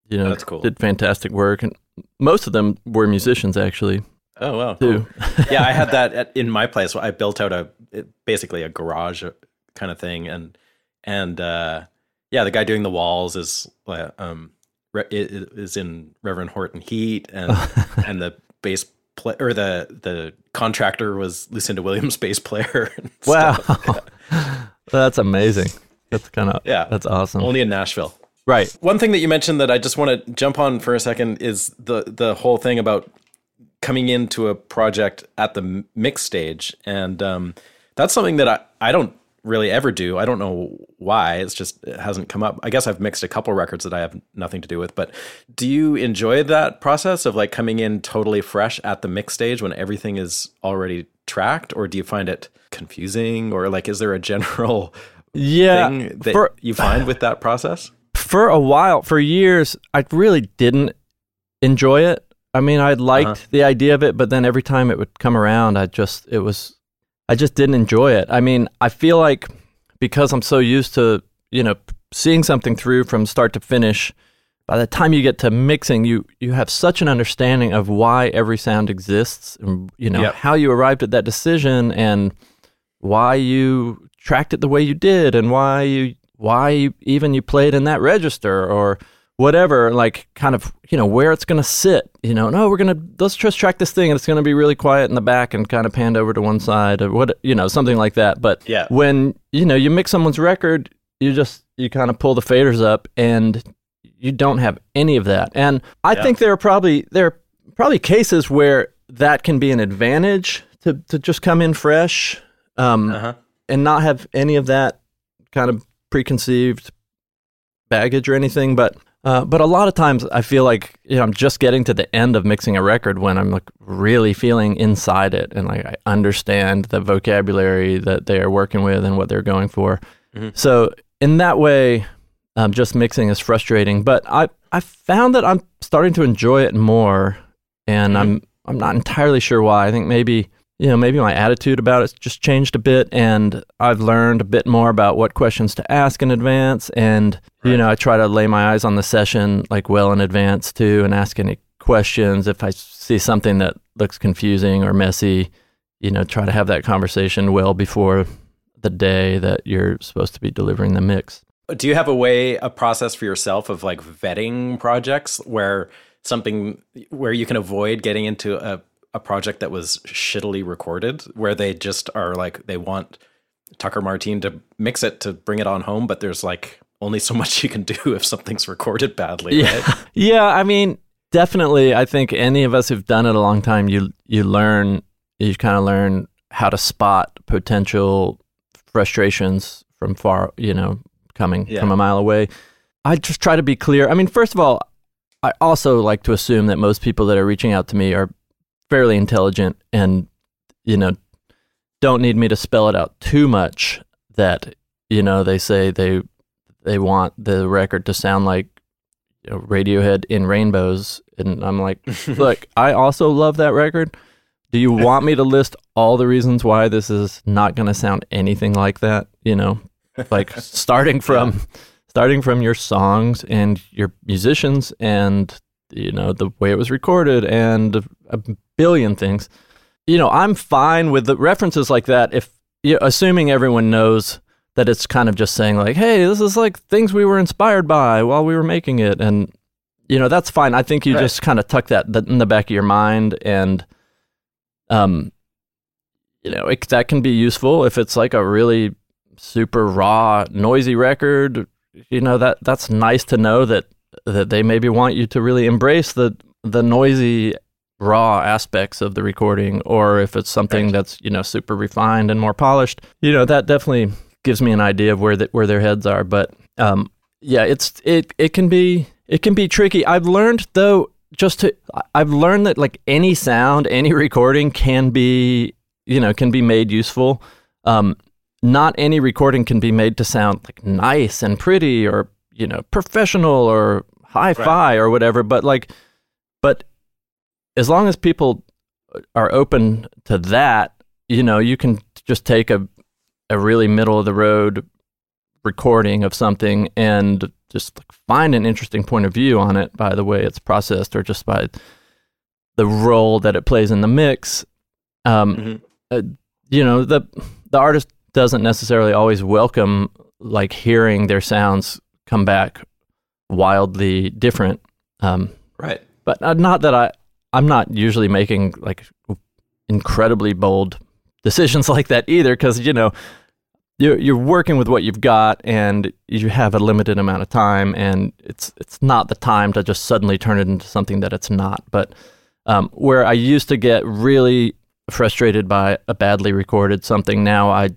you know cool. did fantastic work, and most of them were musicians actually Oh wow. too. yeah, I had that at, in my place. I built out a basically a garage kind of thing, and and uh, yeah, the guy doing the walls is uh, um re- i- i- is in Reverend Horton Heat, and [laughs] and the bass play or the the contractor was Lucinda Williams, bass player. [laughs] Wow, stuff. [laughs] that's amazing. That's kind of Yeah. That's awesome. only in Nashville. right. One thing that you mentioned that I just want to jump on for a second is the the whole thing about coming into a project at the mix stage, and um, that's something that I, I don't really ever do. I don't know why. It's just it hasn't come up. I guess I've mixed a couple records that I have nothing to do with. But do you enjoy that process of like coming in totally fresh at the mix stage when everything is already tracked, or do you find it confusing, or like is there a general Yeah. thing that for you find with that process? for a while, for years, I really didn't enjoy it. I mean, I liked Uh-huh. the idea of it, but then every time it would come around, I just it was I just didn't enjoy it. I mean, I feel like because I'm so used to, you know, seeing something through from start to finish, by the time you get to mixing, you you have such an understanding of why every sound exists and you know, Yep. how you arrived at that decision and why you tracked it the way you did and why you why you, even you played in that register or whatever like kind of you know where it's going to sit you know no we're going to let's just track this thing and it's going to be really quiet in the back and kind of panned over to one side or what you know something like that but Yeah. when you know you mix someone's record you just you kind of pull the faders up and you don't have any of that and i Yeah. think there are probably there are probably cases where that can be an advantage to to just come in fresh um Uh-huh. and not have any of that kind of preconceived baggage or anything. But uh, but a lot of times I feel like you know I'm just getting to the end of mixing a record when I'm like really feeling inside it and like I understand the vocabulary that they are working with and what they're going for. Mhm. So in that way, um, just mixing is frustrating. But I I found that I'm starting to enjoy it more, and Mhm. I'm I'm not entirely sure why. I think maybe you know, maybe my attitude about it's just changed a bit, and I've learned a bit more about what questions to ask in advance. And you know, I try to lay my eyes on the session like well in advance too, and ask any questions if I see something that looks confusing or messy. You know, try to have that conversation well before the day that you're supposed to be delivering the mix. Do you have a way, a process for yourself of like vetting projects where something where you can avoid getting into a, a project that was shittily recorded, where they just are like they want Tucker Martine to mix it to bring it on home, but there's like only so [laughs] much you can do if something's recorded badly, Yeah. right? [laughs] Yeah, I mean, definitely. I think any of us who've done it a long time, you you learn, you kind of learn how to spot potential frustrations from far, you know, coming Yeah. from a mile away. I just try to be clear. I mean, first of all, I also like to assume that most people that are reaching out to me are fairly intelligent and, you know, don't need me to spell it out too much that, you know, they say they they want the record to sound like you know, Radiohead in rainbows, and I'm like, [laughs] look, I also love that record. Do you want me to list all the reasons why this is not going to sound anything like that? You know, like [laughs] starting from starting from your songs and your musicians and you know the way it was recorded and a billion things. You know, I'm fine with the references like that if you assuming everyone knows that it's kind of just saying like, "Hey, this is like things we were inspired by while we were making it," and you know that's fine. I think you Right. just kind of tuck that in the back of your mind, and um, you know it, that can be useful if it's like a really super raw, noisy record. you know that that's nice to know that that they maybe want you to really embrace the the noisy raw aspects of the recording or if it's something Right. that's you know super refined and more polished. You know that definitely gives me an idea of where the, where their heads are but um yeah it's it it can be it can be tricky. I've learned though just to i've learned that like any sound any recording can be you know can be made useful. Um not any recording can be made to sound like nice and pretty or you know professional or hi-fi or whatever but like but as long as people are open to that you know you can just take a a really middle of the road recording of something and just like find an interesting point of view on it by the way it's processed or just by the role that it plays in the mix um Mhm. uh, you know the the artist doesn't necessarily always welcome like hearing their sounds come back wildly different um Right. but uh, not that I I'm not usually making like incredibly bold decisions [laughs] like that either because you know you're you're working with what you've got and you have a limited amount of time and it's it's not the time to just suddenly turn it into something that it's not but um, where I used to get really frustrated by a badly recorded something now I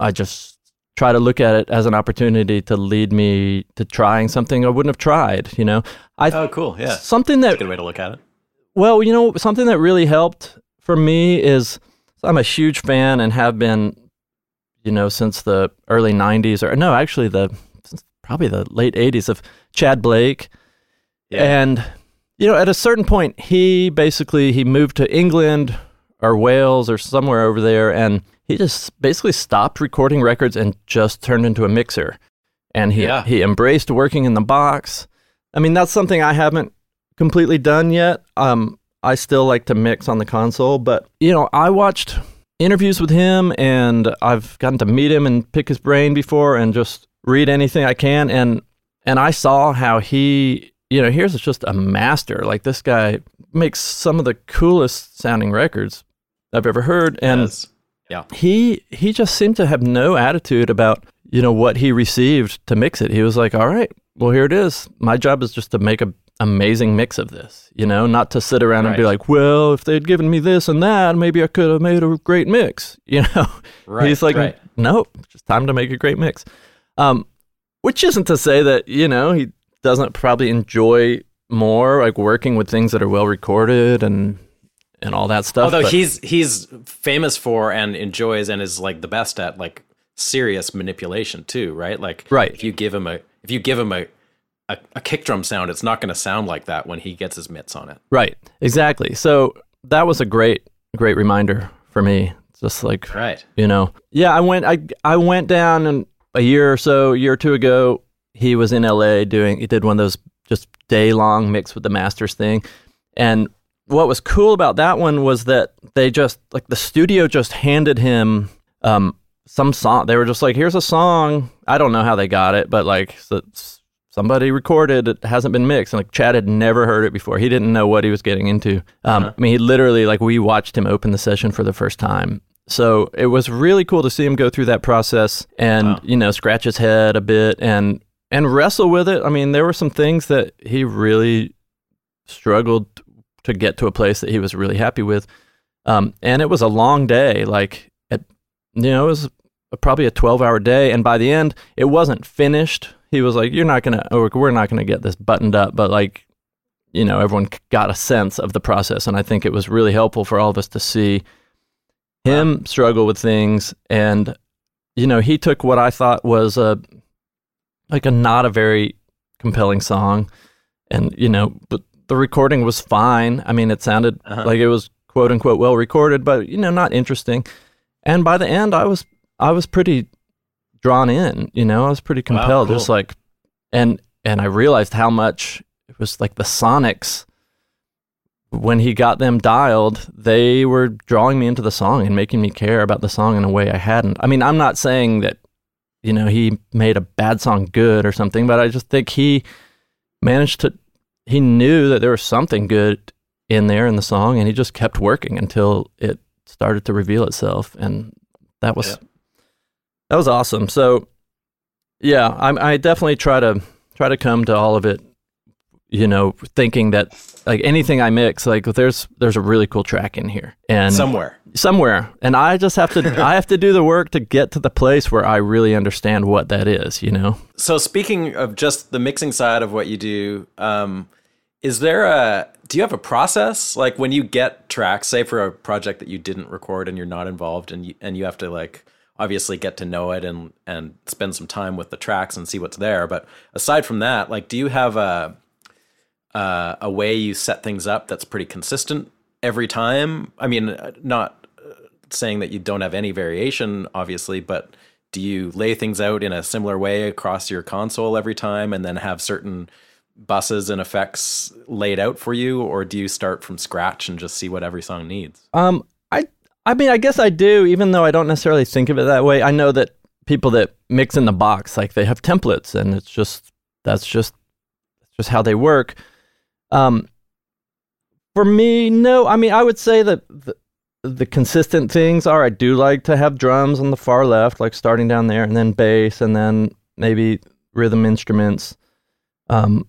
I just try to look at it as an opportunity to lead me to trying something I wouldn't have tried you know I Oh, cool. Yeah. something That's that a good way to look at it. well, you know, something that really helped for me is I'm a huge fan and have been, you know, since the early 90s or no, actually the probably the late 80s of Tchad Blake. Yeah. And you know, at a certain point he basically he moved to England or Wales or somewhere over there and he just basically stopped recording records and just turned into a mixer. And he Yeah. he embraced working in the box. I mean, that's something I haven't completely done yet. Um, I still like to mix on the console, but you know, I watched interviews with him, and I've gotten to meet him and pick his brain before, and just read anything I can, and and I saw how he, you know, here's just a master. Like this guy makes some of the coolest sounding records I've ever heard, and Yes. He he just seemed to have no attitude about you know what he received to mix it. He was like, "All right, well here it is. My job is just to make a amazing mix of this. You know, not to sit around and be Right. like, well, if they'd given me this and that, maybe I could have made a great mix. [laughs] You know, Right. he's like, right. nope, it's just time to make a great mix. Um, which isn't to say that you know he doesn't probably enjoy more like working with things that are well recorded and and all that stuff. Although but- he's he's famous for and enjoys and is like the best at like serious manipulation too, right? Like Right. if you give him a if you give him a a, a kick drum sound, it's not going to sound like that when he gets his mitts on it. Right. Exactly. So that was a great, great reminder for me. Just like, Right. you know, yeah, I went, I, I went down and a year or so, a year or two ago, he was in LA doing, he did one of those just day long mix with the masters thing. And what was cool about that one was that they just, like the studio just handed him, um, some song. They were just like, here's a song. I don't know how they got it, but like, so somebody recorded it hasn't been mixed and like Tchad had never heard it before he didn't know what he was getting into um, Uh-huh. i mean he literally like we watched him open the session for the first time so it was really cool to see him go through that process and Wow. you know scratch his head a bit and and wrestle with it i mean there were some things that he really struggled to get to a place that he was really happy with. Um, and it was a long day like at, you know it was probably a 12 hour day. And by the end it wasn't finished. He was like you're not gonna or we're not gonna get this buttoned up. But like you know everyone got a sense of the process. And i think it was really helpful for all of us to see him struggle with things. And you know he took what i thought was a like a not a very compelling song. And you know but the recording was fine i mean it sounded Uh-huh. like it was quote unquote well recorded but you know not interesting and by the end i was i was pretty drawn in you know i was pretty Wow, compelled cool. just like and and i realized how much it was like the sonics when he got them dialed they were drawing me into the song and making me care about the song in a way i hadn't i mean i'm not saying that you know he made a bad song good or something but i just think he managed to he knew that there was something good in there in the song and he just kept working until it started to reveal itself and that was Yeah. that was awesome so Yeah, I, I definitely try to try to come to all of it, you know, thinking that like anything I mix, like there's there's a really cool track in here, and Somewhere. somewhere, and I just have to [laughs] I have to do the work to get to the place where I really understand what that is, you know. So speaking of just the mixing side of what you do, um, is there a do you have a process like when you get tracks, say for a project that you didn't record and you're not involved, and you, and you have to like obviously get to know it and and spend some time with the tracks and see what's there. But aside from that, like, do you have a uh, a way you set things up that's pretty consistent every time? I mean, uh, not uh, saying that you don't have any variation, obviously, but do you lay things out in a similar way across your console every time and then have certain buses and effects laid out for you or do you start from scratch and just see what every song needs Um, I I mean, I guess I do, even though I don't necessarily think of it that way. I know that people that mix in the box, like they have templates, and it's just that's just that's just how they work. Um, for me, no. I mean, I would say that the, the consistent things are I do like to have drums on the far left, like starting down there, and then bass, and then maybe rhythm instruments, um,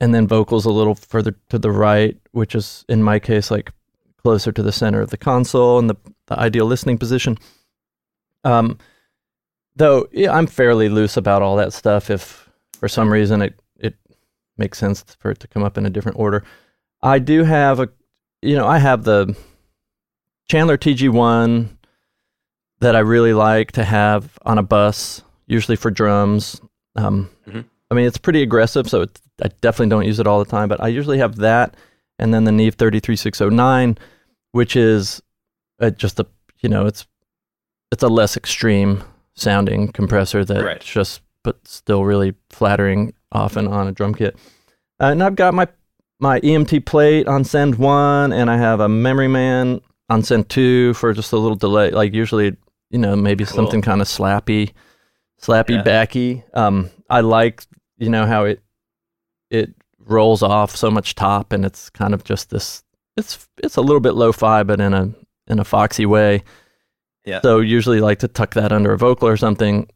and then vocals a little further to the right, which is in my case like closer to the center of the console and the, the ideal listening position. Um, though yeah, I'm fairly loose about all that stuff. If for some reason it it makes sense for it to come up in a different order, I do have a, you know, I have the Chandler TG1 that I really like to have on a bus, usually for drums. Um, Mhm. I mean, it's pretty aggressive, so it's, I definitely don't use it all the time, but I usually have that and then the Neve 33609, which is uh, just a, you know, it's it's a less extreme sounding compressor that's Right. just, but still really flattering often on a drum kit. Uh, and I've got my my EMT plate on send one, and I have a Memory Man on send two for just a little delay. Like usually, you know, maybe Cool. something kind of slappy, slappy Yeah. backy. Um, I like you know how it it rolls off so much top, and it's kind of just this. It's it's a little bit lo-fi, but in a in a foxy way. Yeah. So usually like to tuck that under a vocal or something.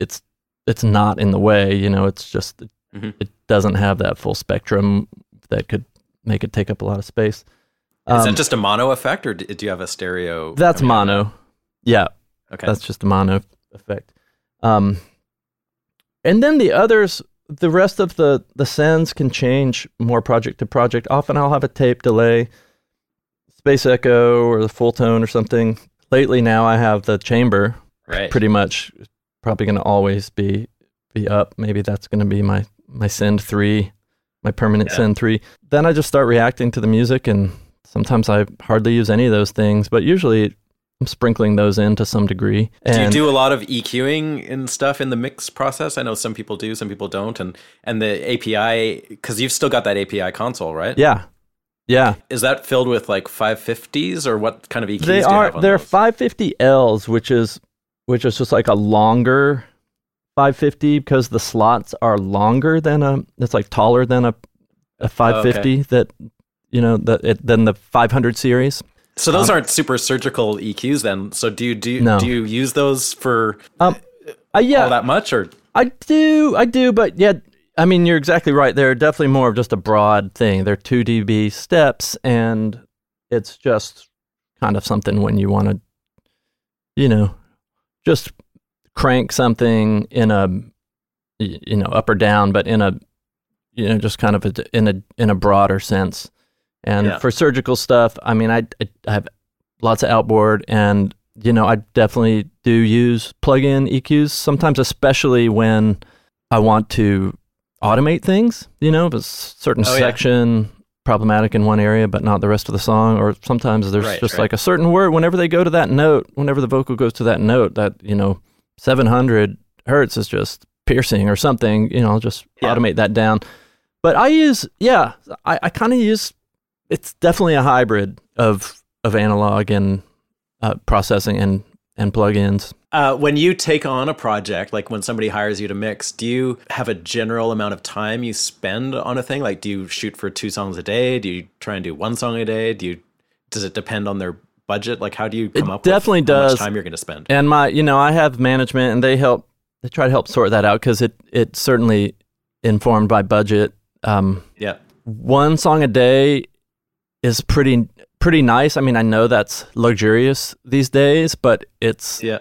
It's it's not in the way, you know. It's just Mhm. it doesn't have that full spectrum that could make it take up a lot of space. is Um, that just a mono effect or do you have a stereo that's out of mono. Yeah, okay that's just a mono effect. Um, and then the others, the rest of the the sends can change more project to project. Often I'll have a tape delay, space echo, or the Fulltone or something. Lately now I have the chamber, right pretty much probably going to always be be up. Maybe that's going to be my my send three, my permanent Yeah. send three. Then I just start reacting to the music, and sometimes I hardly use any of those things, but usually I'm sprinkling those in to some degree. do you do a lot of EQing and stuff in the mix process? I know some people do, some people don't, and and the API because you've still got that API console, right? yeah, yeah, Is that filled with like 550s or what kind of EQs they do you are. have on They're those? 550Ls, which is which is just like a longer 550 because the slots are longer than a. It's like taller than a a 550 that you know that it, than the 500 series. So those aren't super surgical EQs then. So do you do you, Um, No. do you use those for Um, uh, yeah, all that much or I do, I do, but yeah, I mean, you're exactly right. They're definitely more of just a broad thing. They're two dB steps, and it's just kind of something when you want to, you know, just crank something in a you know, up or down, but in a, you know, just kind of a, in a in a broader sense. And Yeah. for surgical stuff, I mean, I, I I have lots of outboard and you know i definitely do use plug-in eqs sometimes especially when i want to automate things you know if a certain Oh, yeah. section problematic in one area but not the rest of the song or sometimes there's Right, just right. like a certain word whenever they go to that note whenever the vocal goes to that note that you know 700 hertz is just piercing or something you know i'll just Yeah. automate that down but i use yeah i, I kind of use it's definitely a hybrid of of analog and uh, processing and and plugins. Uh, when you take on a project, like when somebody hires you to mix, do you have a general amount of time you spend on a thing? Like, do you shoot for two songs a day? Do you try and do one song a day? Do you? Does it depend on their budget? Like, how do you come It up? definitely with how does. much time you're going to spend? And my, you know, I have management, and they help they try to help sort that out because it it certainly informed by budget. Um, Yeah. one song a day is pretty pretty nice. I mean, I know that's luxurious these days, but it's Yeah.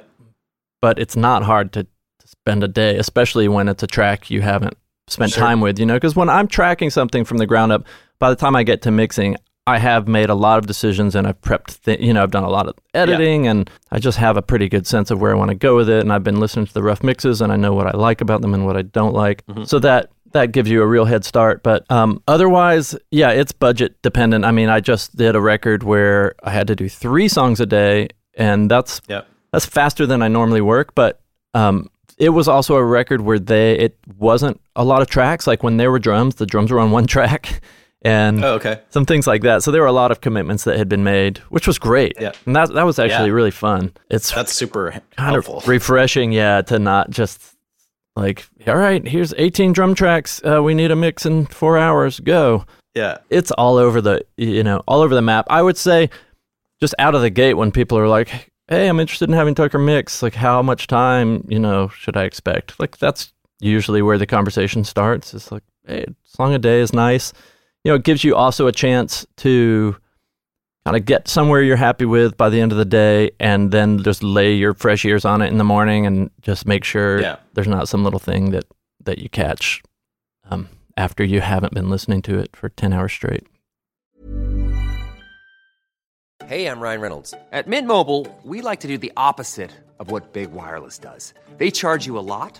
but it's not hard to, to spend a day, especially when it's a track you haven't spent Sure. time with. You know, because when I'm tracking something from the ground up, by the time I get to mixing, I have made a lot of decisions and I've prepped. Th- you know, I've done a lot of editing, and I just have a pretty good sense of where I want to go with it. And I've been listening to the rough mixes, and I know what I like about them and what I don't like. Mm-hmm. So that that gives you a real head start. But um, otherwise, yeah, it's budget dependent. I mean, I just did a record where I had to do three songs a day, and that's Yeah. that's faster than I normally work. But um, it was also a record where they it wasn't a lot of tracks. Like when there were drums, the drums were on one [laughs] track, and Oh, okay. some things like that. So there were a lot of commitments that had been made, which was great. Yeah. and that that was actually Yeah. really fun. It's That's super kind helpful. of refreshing, yeah, to not just like, all right, here's 18 drum tracks. Uh, we need a mix in four hours. Go. yeah. It's all over the, you know, all over the map. I would say, just out of the gate, when people are like, "Hey, I'm interested in having Tucker mix. Like, how much time, you know, should I expect?" Like, that's usually where the conversation starts. It's like, "Hey, song a day is nice." You know, it gives you also a chance to kind of get somewhere you're happy with by the end of the day and then just lay your fresh ears on it in the morning and just make sure Yeah. there's not some little thing that that you catch um, after you haven't been listening to it for 10 hours straight Hey, I'm Ryan Reynolds. At Mint Mobile, we like to do the opposite of what Big Wireless does. They charge you a lot,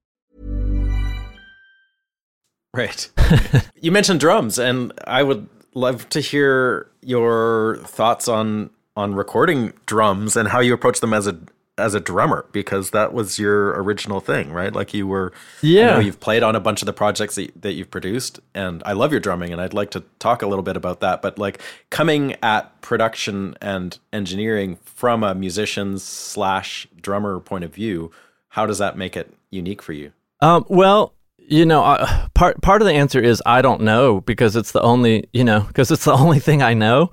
Right. [laughs] you mentioned drums, and I would love to hear your thoughts on on recording drums and how you approach them as a as a drummer because that was your original thing, right? Like you were. Yeah. you've played on a bunch of the projects that, that you've produced, and I love your drumming, and I'd like to talk a little bit about that. But like coming at production and engineering from a musician slash drummer point of view, how does that make it unique for you? Um, well, you know, uh, part part of the answer is I don't know because it's the only you know because it's the [laughs] only thing I know.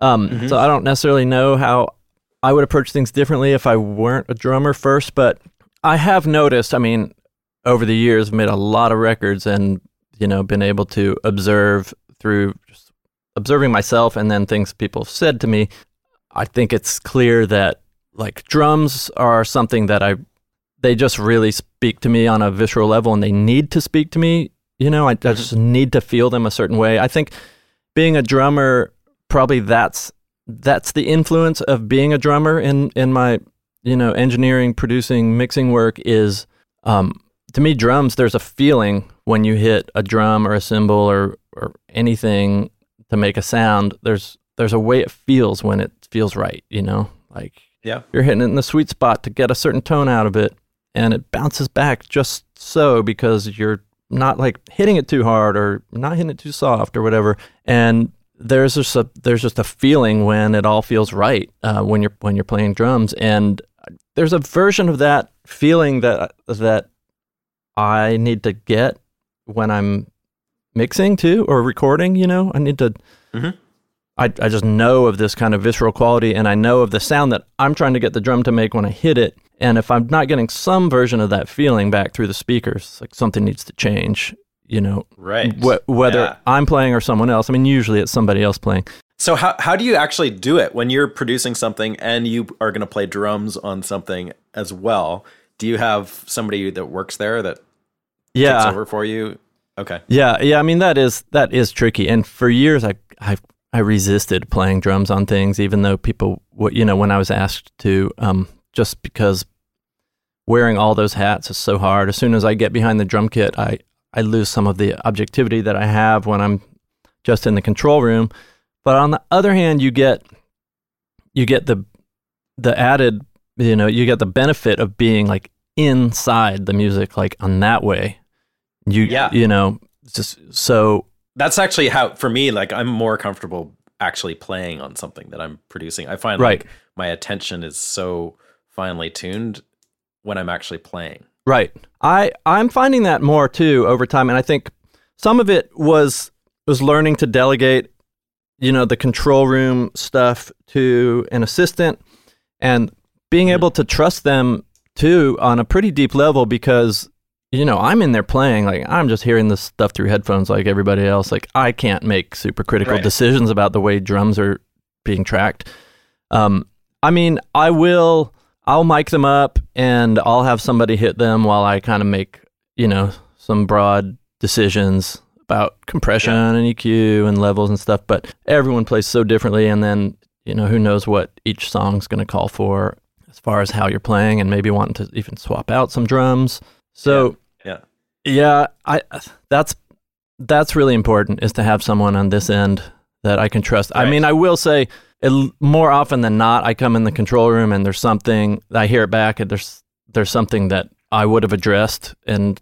Um, So I don't necessarily know how I would approach things differently if I weren't a drummer first. But I have noticed. I mean, over the years, I've made a lot of records and you know been able to observe through just observing myself and then things people have said to me. I think it's clear that like drums are something that I they just really speak to me on a visceral level and they need to speak to me you know? I, I just need to feel them a certain way. I think being a drummer probably that's that's the influence of being a drummer in in my you know engineering producing mixing work is um to me drums there's a feeling when you hit a drum or a cymbal or or anything to make a sound there's there's a way it feels when it feels right you know? Like Yeah. you're hitting it in the sweet spot to get a certain tone out of it and it bounces back just so because you're not like hitting it too hard or not hitting it too soft or whatever and there's just a there's just a feeling when it all feels right uh, when you're when you're playing drums and there's a version of that feeling that that I need to get when I'm mixing too or recording you know I need to Mhm. I, I just know of this kind of visceral quality and I know of the sound that I'm trying to get the drum to make when I hit it. And if I'm not getting some version of that feeling back through the speakers, like something needs to change, you know, Right. wh- whether Yeah. I'm playing or someone else. I mean, usually it's somebody else playing. So how how do you actually do it when you're producing something and you are going to play drums on something as well? Do you have somebody that works there that takes Yeah. over for you? Okay. Yeah, yeah. I mean that is that is tricky, and for years I I I resisted playing drums on things, even though people, what you know, when I was asked to, um, just because wearing all those hats is so hard. As soon as I get behind the drum kit, I I lose some of the objectivity that I have when I'm just in the control room. But on the other hand, you get you get the the added, you know, you get the benefit of being like inside the music, like on that way. You Yeah. you know, just so That's actually how for me like I'm more comfortable actually playing on something that I'm producing. I find Right. like my attention is so finely tuned when I'm actually playing. Right. I I'm finding that more too over time, and I think some of it was was learning to delegate, you know, the control room stuff to an assistant, and being able to trust them too on a pretty deep level because you know I'm in there playing like I'm just hearing this stuff through headphones like everybody else. Like I can't make super critical Right. decisions about the way drums are being tracked. Um, I mean, I will. I'll mic them up and I'll have somebody hit them while I kind of make, you know, some broad decisions about compression and EQ and levels and stuff. But everyone plays so differently. And then, you know, who knows what each song's going to call for as far as how you're playing and maybe wanting to even swap out some drums. So, Yeah. yeah, I that's that's really important is to have someone on this end that I can trust. I mean, I will say it, more often than not, I come in the control room and there's something I hear it back and there's there's something that I would have addressed and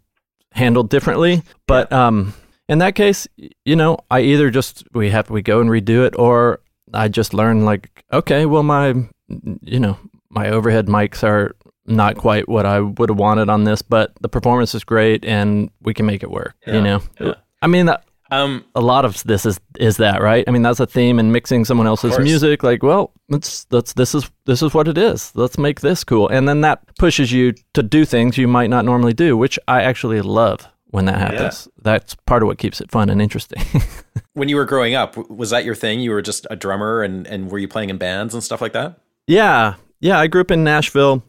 handled differently. But um, in that case, you know, I either just we have we go and redo it, or I just learn like, okay, well, my you know my overhead mics are not quite what I would have wanted on this, but the performance is great and we can make it work. Yeah, You know, yeah. I mean, that, Um a lot of this is is that right? I mean, that's a theme in mixing someone else's music. Like, well, let's let's this is this is what it is. Let's make this cool, and then that pushes you to do things you might not normally do, which I actually love when that happens. That's part of what keeps it fun and interesting. [laughs] when you were growing up, was that your thing? You were just a drummer and and were you playing in bands and stuff like that? yeah, yeah. I grew up in Nashville.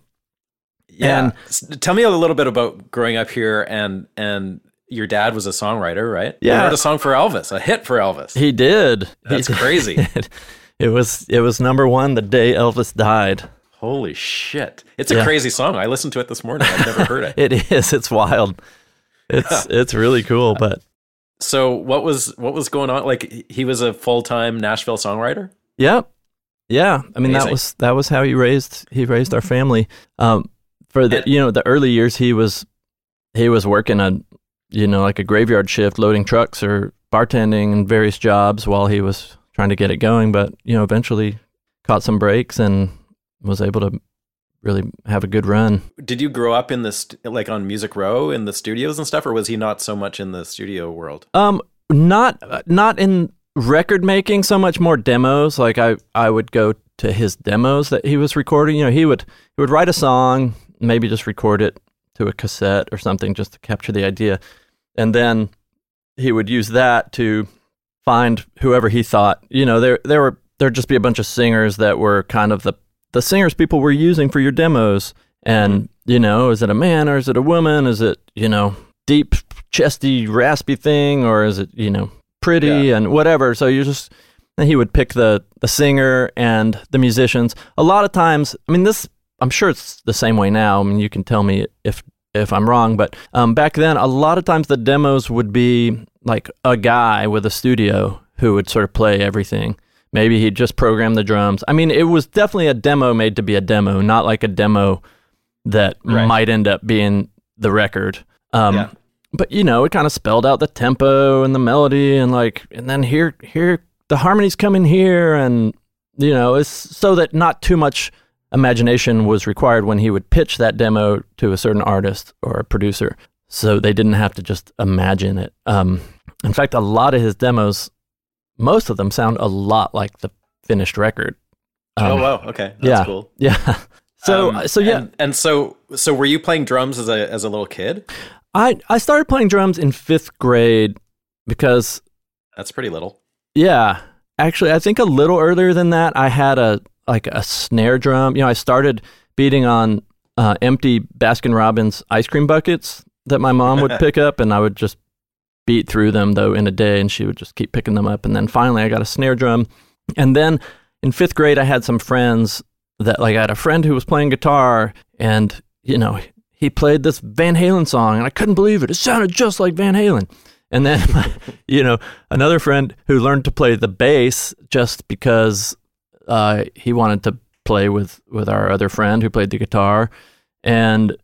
Yeah. And- tell me a little bit about growing up here and and your dad was a songwriter, right? He Yeah. wrote a song for Elvis, a hit for Elvis. He did. He That's [laughs] crazy. did. It was it was number one the day Elvis died. Holy shit. It's a Yeah. crazy song. I listened to it this morning. I've never heard it. [laughs] It is. It's wild. It's it's really cool, but So what was what was going on? Like he- he was a full-time Nashville songwriter? Yep. Yeah. I mean that was that was how he raised he raised our family. Um for the you know, the early years he was he was working a you know, like a graveyard shift loading trucks or bartending and various jobs while he was trying to get it going, but you know, eventually caught some breaks and was able to really have a good run. Did you grow up in this like on Music Row in the studios and stuff or was he not so much in the studio world? Um, not not in record making so much more demos. Like I I would go to his demos that he was recording. You know, he would he would write a song, maybe just record it to a cassette or something just to capture the idea, and then he would use that to find whoever he thought. You know, there there were there'd just be a bunch of singers that were kind of the the singers people were using for your demos. And, you know, is it a man or is it a woman? Is it, you know, deep, chesty, raspy thing or is it, you know, pretty and whatever. So you just and he would pick the the singer and the musicians. A lot of times, I mean this I'm sure it's the same way now. I mean you can tell me if if I'm wrong, but um, back then a lot of times the demos would be like a guy with a studio who would sort of play everything. Maybe he'd just program the drums. I mean, it was definitely a demo made to be a demo, not like a demo that Right. might end up being the record. Um, Yeah. But you know, it kind of spelled out the tempo and the melody, and like, and then here, here, the harmonies come in here, and you know, it's so that not too much imagination was required when he would pitch that demo to a certain artist or a producer. So they didn't have to just imagine it. Um, in fact, a lot of his demos, most of them sound a lot like the finished record. oh Um, wow, okay. That's yeah, cool. [laughs] Yeah. So, Um, so yeah, And, and so so were you playing drums as a as a little kid? I I started playing drums in fifth grade because That's pretty little. Yeah, actually, I think a little earlier than that, I had a like a snare drum. You know, I started beating on uh, empty Baskin Robbins ice cream buckets that my mom would pick up, and I would just beat through them though in a day, and she would just keep picking them up. And then finally, I got a snare drum, and then in fifth grade, I had some friends that like I had a friend who was playing guitar, and you know he played this Van Halen song, and I couldn't believe it. It sounded just like Van Halen. And then, [laughs] you know, another friend who learned to play the bass just because uh, he wanted to play with with our other friend who played the guitar, and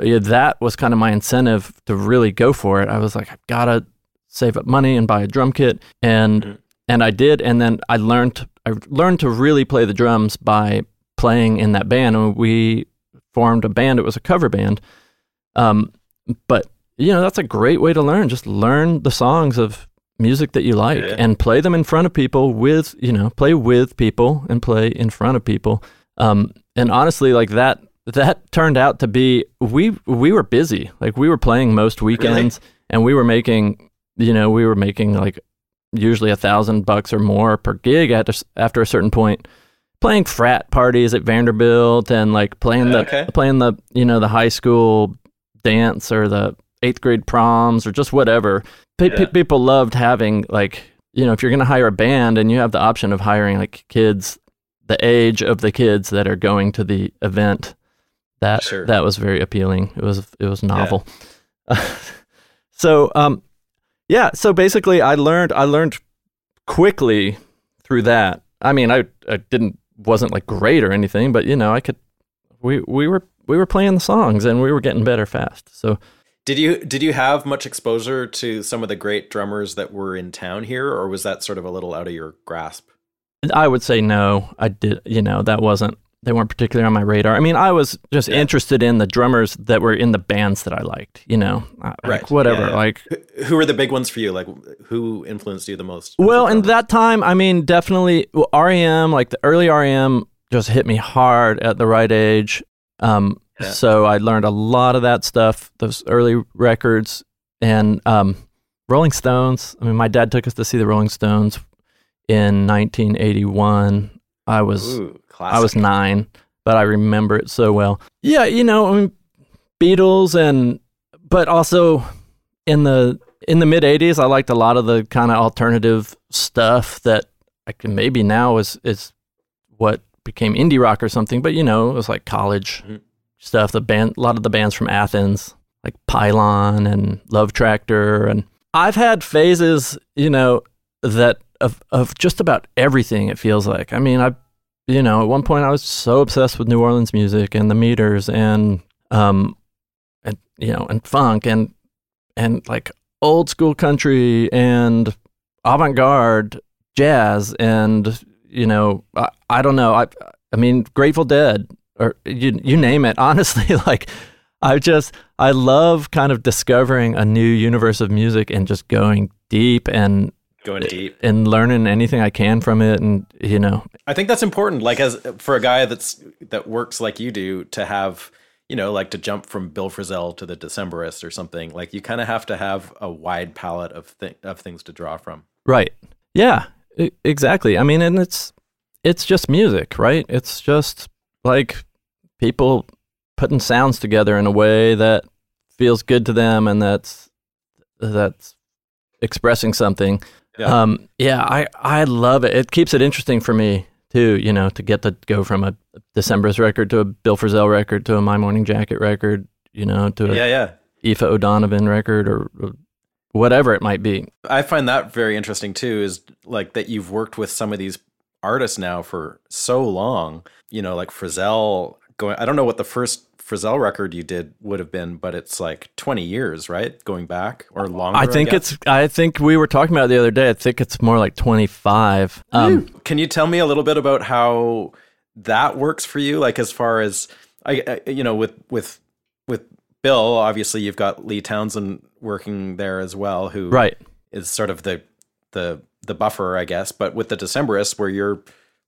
yeah, that was kind of my incentive to really go for it. I was like, I've gotta save up money and buy a drum kit, and mm-hmm. and I did. And then I learned I learned to really play the drums by playing in that band, and we formed a band. It was a cover band. Um, but you know, that's a great way to learn. Just learn the songs of music that you like yeah. and play them in front of people with, you know, play with people and play in front of people. Um, and honestly, like that, that turned out to be we we were busy. Like we were playing most weekends, really? and we were making, you know, we were making like usually a thousand bucks or more per gig at a, after a certain point playing frat parties at Vanderbilt and like playing the okay. playing the you know the high school dance or the eighth grade proms or just whatever. P- yeah. p- people loved having like you know if you're going to hire a band and you have the option of hiring like kids the age of the kids that are going to the event that sure. that was very appealing it was it was novel yeah. [laughs] so um yeah so basically i learned i learned quickly through that i mean i i didn't wasn't like great or anything, but you know, I could we we were we were playing the songs and we were getting better fast. So did you did you have much exposure to some of the great drummers that were in town here or was that sort of a little out of your grasp? I would say no. I did, you know, that wasn't they weren't particularly on my radar. I mean, I was just yeah. interested in the drummers that were in the bands that I liked, you know, uh, right. Whatever. Yeah, yeah. Like, who were the big ones for you? Like, who influenced you the most? Well, in that time, I mean, definitely well, REM, like the early REM just hit me hard at the right age. Um, so I learned a lot of that stuff, those early records and, um, Rolling Stones. I mean, my dad took us to see the Rolling Stones in 1981. I was Ooh. I was nine, but I remember it so well. Yeah, you know, I mean, Beatles and but also in the in the mid '80s, I liked a lot of the kind of alternative stuff that I can maybe now is is what became indie rock or something. But you know, it was like college mm-hmm. Stuff. The band, a lot of the bands from Athens, like Pylon and Love Tractor, and I've had phases, you know, that of of just about everything. It feels like. I mean, I've you know, at one point I was so obsessed with New Orleans music and the meters and um and you know, and funk and and like old school country and avant-garde jazz and you know, I, I don't know. I I mean, Grateful Dead or you you name it. [laughs] Honestly, [laughs] like I just I love kind of discovering a new universe of music and just going deep and going deep and learning anything I can from it, and you know, I think that's important. Like as for a guy that's that works like you do to have you know like to jump from Bill Frisell to the Decemberists or something. Like you kind of have to have a wide palette of th- of things to draw from. Right. Yeah. I- exactly. I mean, and it's it's just music, right? It's just like people putting sounds together in a way that feels good to them and that's that's expressing something yeah. Um, yeah, I, I love it. It keeps it interesting for me too, you know, to get to go from a Decemberists record to a Bill Frisell record to a My Morning Jacket record, you know, to a yeah, yeah. Aoife O'Donovan record or, or whatever it might be. I find that very interesting too, is like that you've worked with some of these artists now for so long, you know, like Frisell going, I don't know what the first Frisell record you did would have been, but it's like 20 years, right? Going back or longer. I think I it's, I think we were talking about the other day. I think it's more like 25. Um, Can you tell me a little bit about how that works for you? Like, as far as, I, I you know, with, with, with Bill, obviously you've got Lee Townsend working there as well, who right. is sort of the, the, the buffer, I guess. But with the Decemberists, where you're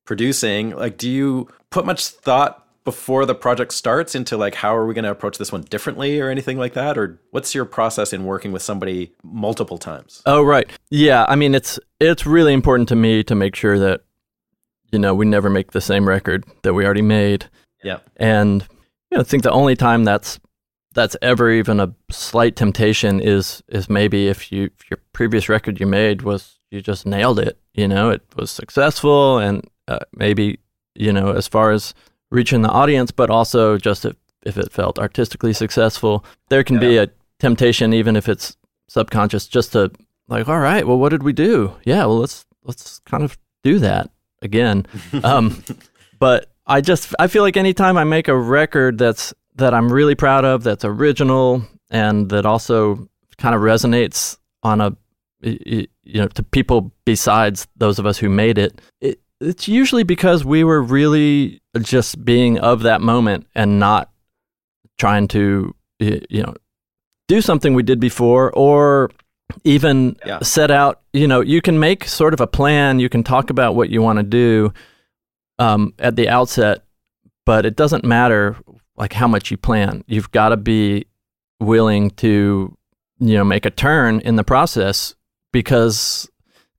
producing, like, do you put much thought before the project starts into like how are we going to approach this one differently or anything like that? Or what's your process in working with somebody multiple times? Oh right. Yeah i mean it's it's really important to me to make sure that you know we never make the same record that we already made. Yeah. And you know, i think the only time that's that's ever even a slight temptation is is maybe if you if your previous record you made was you just nailed it, you know, it was successful and uh, maybe you know as far as reaching the audience, but also just if if it felt artistically successful, there can be a temptation even if it's subconscious just to like all right, well what did we do? Yeah, well let's let's kind of do that again. [laughs] um, but I just I feel like anytime I make a record that's that I'm really proud of, that's original, and that also kind of resonates on a you know to people besides those of us who made it, it it's usually because we were really just being of that moment and not trying to you know do something we did before or even Yeah. set out you know you can make sort of a plan you can talk about what you want to do um, at the outset but it doesn't matter like how much you plan you've got to be willing to you know make a turn in the process because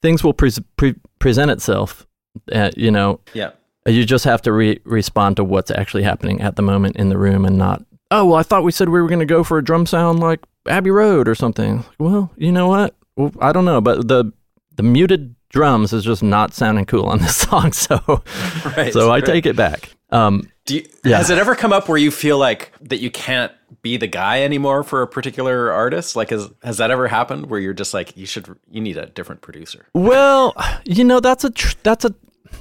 things will pre- pre- present itself uh, you know Yeah. you just have to re- respond to what's actually happening at the moment in the room and not oh well i thought we said we were going to go for a drum sound like abbey road or something well you know what well, i don't know but the the muted drums is just not sounding cool on this [laughs] song so Right. so i right. take it back um Do you, Yeah. Has it ever come up where you feel like that you can't be the guy anymore for a particular artist? Like, has has that ever happened where you're just like, you should, you need a different producer? Well, you know that's a tr- that's a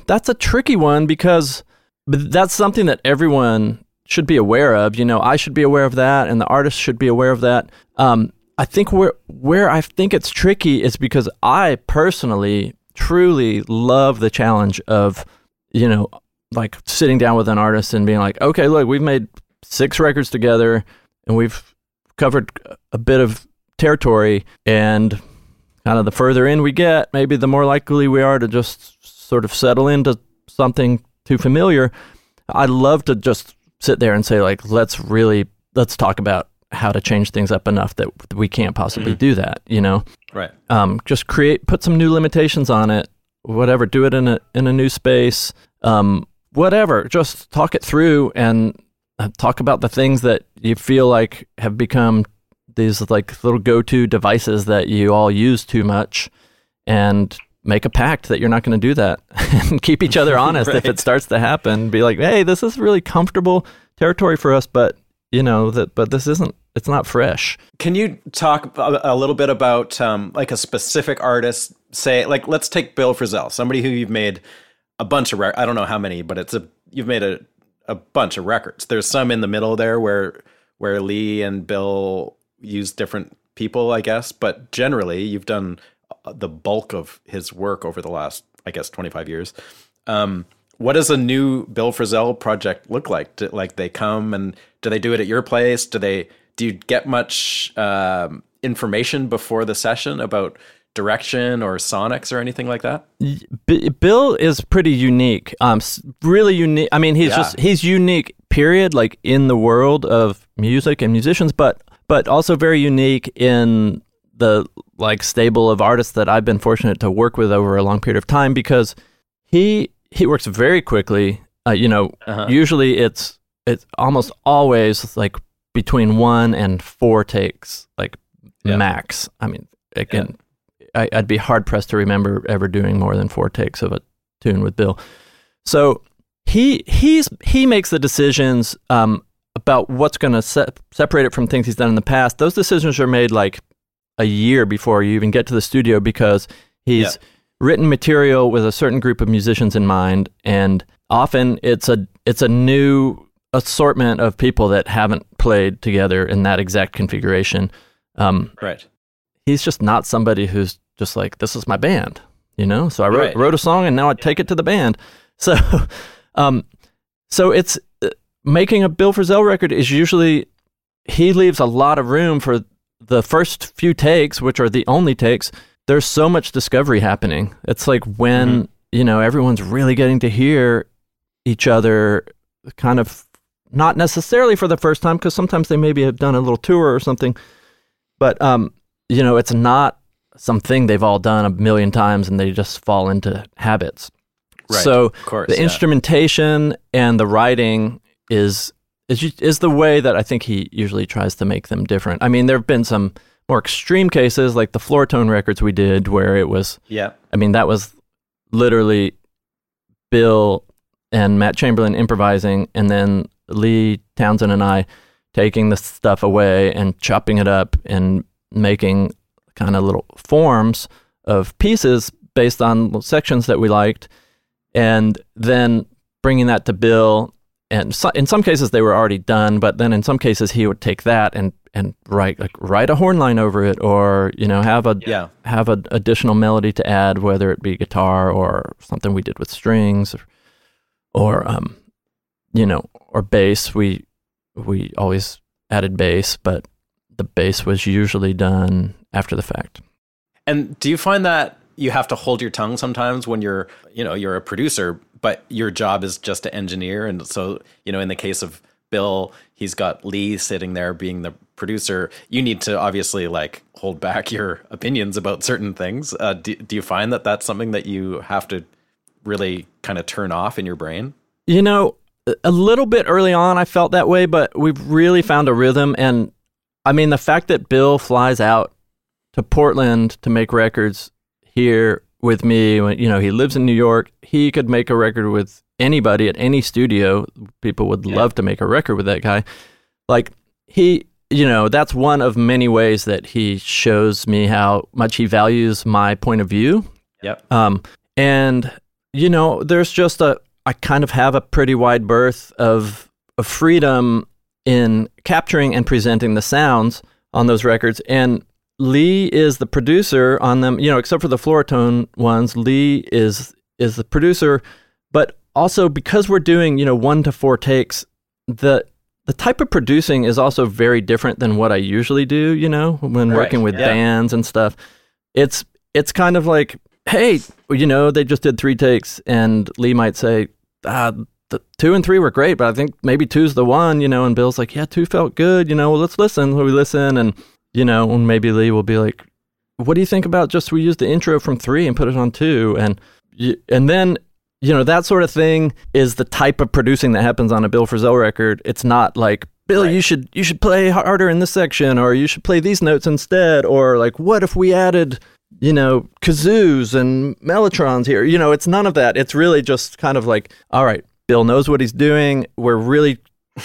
that's a tricky one because that's something that everyone should be aware of. You know, I should be aware of that, and the artist should be aware of that. Um, I think where where I think it's tricky is because I personally truly love the challenge of you know like sitting down with an artist and being like, okay, look, we've made six records together, and we've covered a bit of territory, and kind of the further in we get, maybe the more likely we are to just sort of settle into something too familiar. I'd love to just sit there and say, like, let's really let's talk about how to change things up enough that we can't possibly do that. You know, Right. um, just create, put some new limitations on it, whatever. Do it in a in a new space, um, whatever. Just talk it through and talk about the things that you feel like have become these like little go-to devices that you all use too much, and make a pact that you're not going to do that, [laughs] and keep each other [laughs] honest if it starts to happen. Be like, hey, this is really comfortable territory for us, but you know that, but this isn't. It's not fresh. Can you talk a, a little bit about um, like a specific artist? Say, like, let's take Bill Frisell, somebody who you've made a bunch of. Rec- I don't know how many, but it's a you've made a a bunch of records. There's some in the middle there where where Lee and Bill use different people, I guess, but generally you've done uh, the bulk of his work over the last, I guess, 25 years. Um, what does a new Bill Frisell project look like? Do, like they come and do they do it at your place? Do they do you get much um, information before the session about direction or sonics or anything like that? B- Bill is pretty unique. Um, really unique. I mean, he's Yeah. just he's unique. Period. Like in the world of music and musicians, but but also very unique in the like stable of artists that I've been fortunate to work with over a long period of time because he he works very quickly. Uh, you know, Uh-huh. usually it's it's almost always like between one and four takes, like Yeah. max. I mean, again, I, I'd be hard pressed to remember ever doing more than four takes of a tune with Bill. So he he's he makes the decisions um, about what's going to se- separate it from things he's done in the past. Those decisions are made like a year before you even get to the studio because he's Yeah. written material with a certain group of musicians in mind, and often it's a it's a new assortment of people that haven't played together in that exact configuration. Um, Right. he's just not somebody who's just like this is my band you know? So i wrote, Right. wrote a song and now i take it to the band. [laughs] So um so it's uh, making a bill frisell record is usually he leaves a lot of room for the first few takes which are the only takes there's so much discovery happening. It's like when you know everyone's really getting to hear each other kind of not necessarily for the first time because sometimes they maybe have done a little tour or something but um you know it's not something they've all done a million times and they just fall into habits Right. so course. the yeah. instrumentation and the writing is is is the way that I think he usually tries to make them different. I mean, there have been some more extreme cases like the Floratone records we did where it was Yeah. I mean, that was literally Bill and Matt Chamberlain improvising, and then Lee Townsend and I taking the stuff away and chopping it up and making kind of little forms of pieces based on sections that we liked, and then bringing that to Bill. And so, in some cases they were already done, but then in some cases he would take that and and write like write a horn line over it, or you know have a Yeah. have an additional melody to add, whether it be guitar or something we did with strings, or, or um, you know, or bass. We we always added bass, but the bass was usually done after the fact. And do you find that you have to hold your tongue sometimes when you're, you know, you're a producer, but your job is just to engineer? And so, you know, in the case of Bill, he's got Lee sitting there being the producer. You need to obviously like hold back your opinions about certain things. Uh, do, do you find that that's something that you have to really kind of turn off in your brain? You know, a- a little bit early on, I felt that way, but we've really found a rhythm. And I mean, the fact that Bill flies out to Portland to make records here with me, when you know he lives in New York, he could make a record with anybody at any studio. People would Yeah. love to make a record with that guy. Like he, you know, that's one of many ways that he shows me how much he values my point of view. Yep. Um, and you know, there's just a I kind of have a pretty wide berth of, of freedom in capturing and presenting the sounds on those records. And Lee is the producer on them, you know, except for the Floratone ones. Lee is is the producer, but also because we're doing, you know, one to four takes, the the type of producing is also very different than what I usually do, you know, when Right, working with yeah. bands and stuff. It's it's kind of like, hey, you know, they just did three takes, and Lee might say, ah, the two and three were great, but I think maybe two's the one, you know. And Bill's like, yeah, two felt good, you know. Well, let's listen. So we listen, and you know, and maybe Lee will be like, what do you think about just we use the intro from three and put it on two, and and then you know that sort of thing is the type of producing that happens on a Bill Frisell record. It's not like Bill, you should you should play harder in this section, or you should play these notes instead, or like what if we added you know kazoos and mellotrons here? You know, it's none of that. It's really just kind of like, all right, Bill knows what he's doing. We're really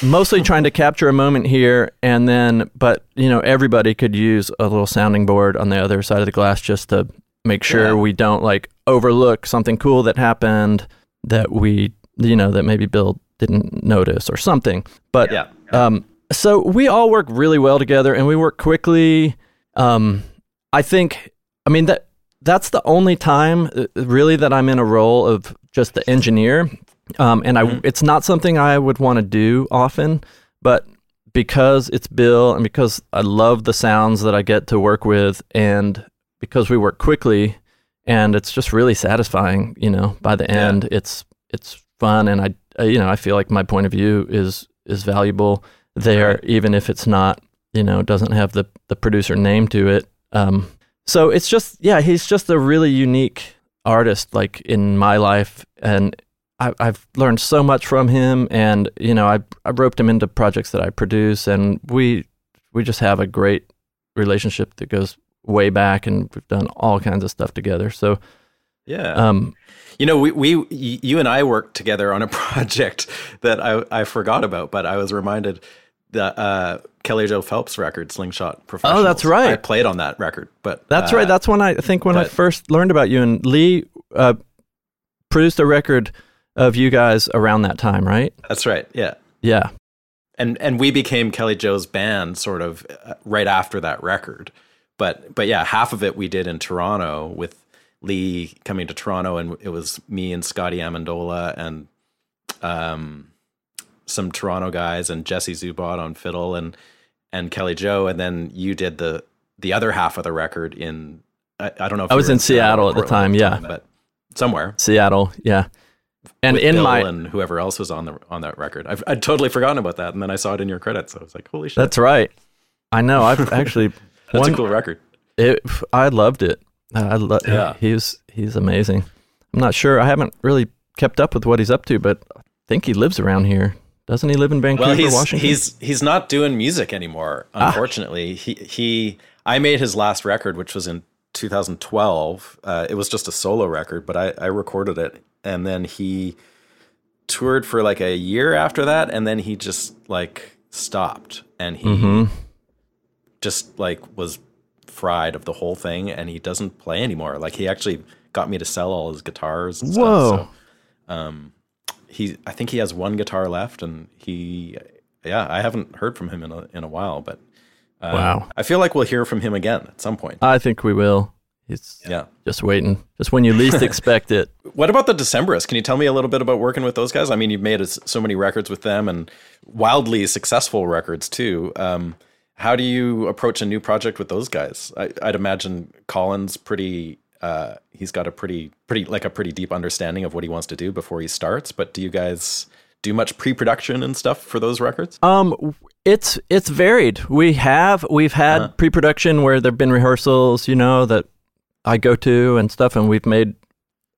mostly trying to capture a moment here and then but you know everybody could use a little sounding board on the other side of the glass just to make sure Yeah. we don't like overlook something cool that happened that we you know that maybe bill didn't notice or something but Yeah. um so we all work really well together and we work quickly um i think i mean that that's the only time uh, really that i'm in a role of just the engineer um, and I, it's not something I would want to do often, but because it's Bill and because I love the sounds that I get to work with, and because we work quickly, and it's just really satisfying. You know, by the Yeah. end, it's it's fun, and I, I you know I feel like my point of view is is valuable there, Right. even if it's not you know doesn't have the the producer name to it. Um, so it's just yeah, he's just a really unique artist, like in my life, and I, I've learned so much from him, and you know, I I roped him into projects that I produce, and we we just have a great relationship that goes way back, and we've done all kinds of stuff together. So, Yeah. um, You know, we, we, you and I worked together on a [laughs] project that I, I forgot about, but I was reminded that uh, Kelly Joe Phelps record, Slingshot Professionals. Oh, that's right. I played on that record, but that's uh, right. That's when I, I think when I first learned about you, and Lee uh, produced a record of you guys around that time, right? that's right. Yeah, Yeah, and and we became Kelly Joe's band sort of uh, right after that record. But but yeah, half of it we did in Toronto with Lee coming to Toronto, and it was me and Scotty Amendola and um some Toronto guys and Jesse Zubot on fiddle and and Kelly Joe, and then you did the the other half of the record in I, I don't know. if I was in Seattle at the time, yeah. but somewhere. Seattle. Yeah, and in Bill my and whoever else was on the on that record, I've, I'd totally forgotten about that, and then I saw it in your credits. So I was like, "Holy shit, that's right. I know. I've [laughs] actually that's one- a cool record." It, I loved it. I lo- Yeah. he's he's amazing. I'm not sure. I haven't really kept up with what he's up to, but I think he lives around here Doesn't he live in Vancouver, well, he's Washington? he's he's not doing music anymore. Unfortunately, he he. I made his last record, which was in 2012. Uh, it was just a solo record, but I I recorded it, and then he toured for like a year after that, and then he just like stopped, and he just like was fried of the whole thing, and he doesn't play anymore. Like he actually got me to sell all his guitars. And Whoa. Stuff, so, um, he I think he has one guitar left, and he yeah I haven't heard from him in a in a while, but uh, Wow. I feel like we'll hear from him again at some point. I think we will. He's yeah. just waiting, just when you least [laughs] expect it. What about the Decemberists? Can you tell me a little bit about working with those guys? I mean, you've made so many records with them and wildly successful records too. Um, how do you approach a new project with those guys? I, I'd imagine Colin's pretty. Uh, he's got a pretty, pretty like a pretty deep understanding of what he wants to do before he starts. But do you guys do much pre-production and stuff for those records? Um, it's it's varied. We have we've had Uh-huh. pre-production where there've been rehearsals, you know, that I go to and stuff, and we've made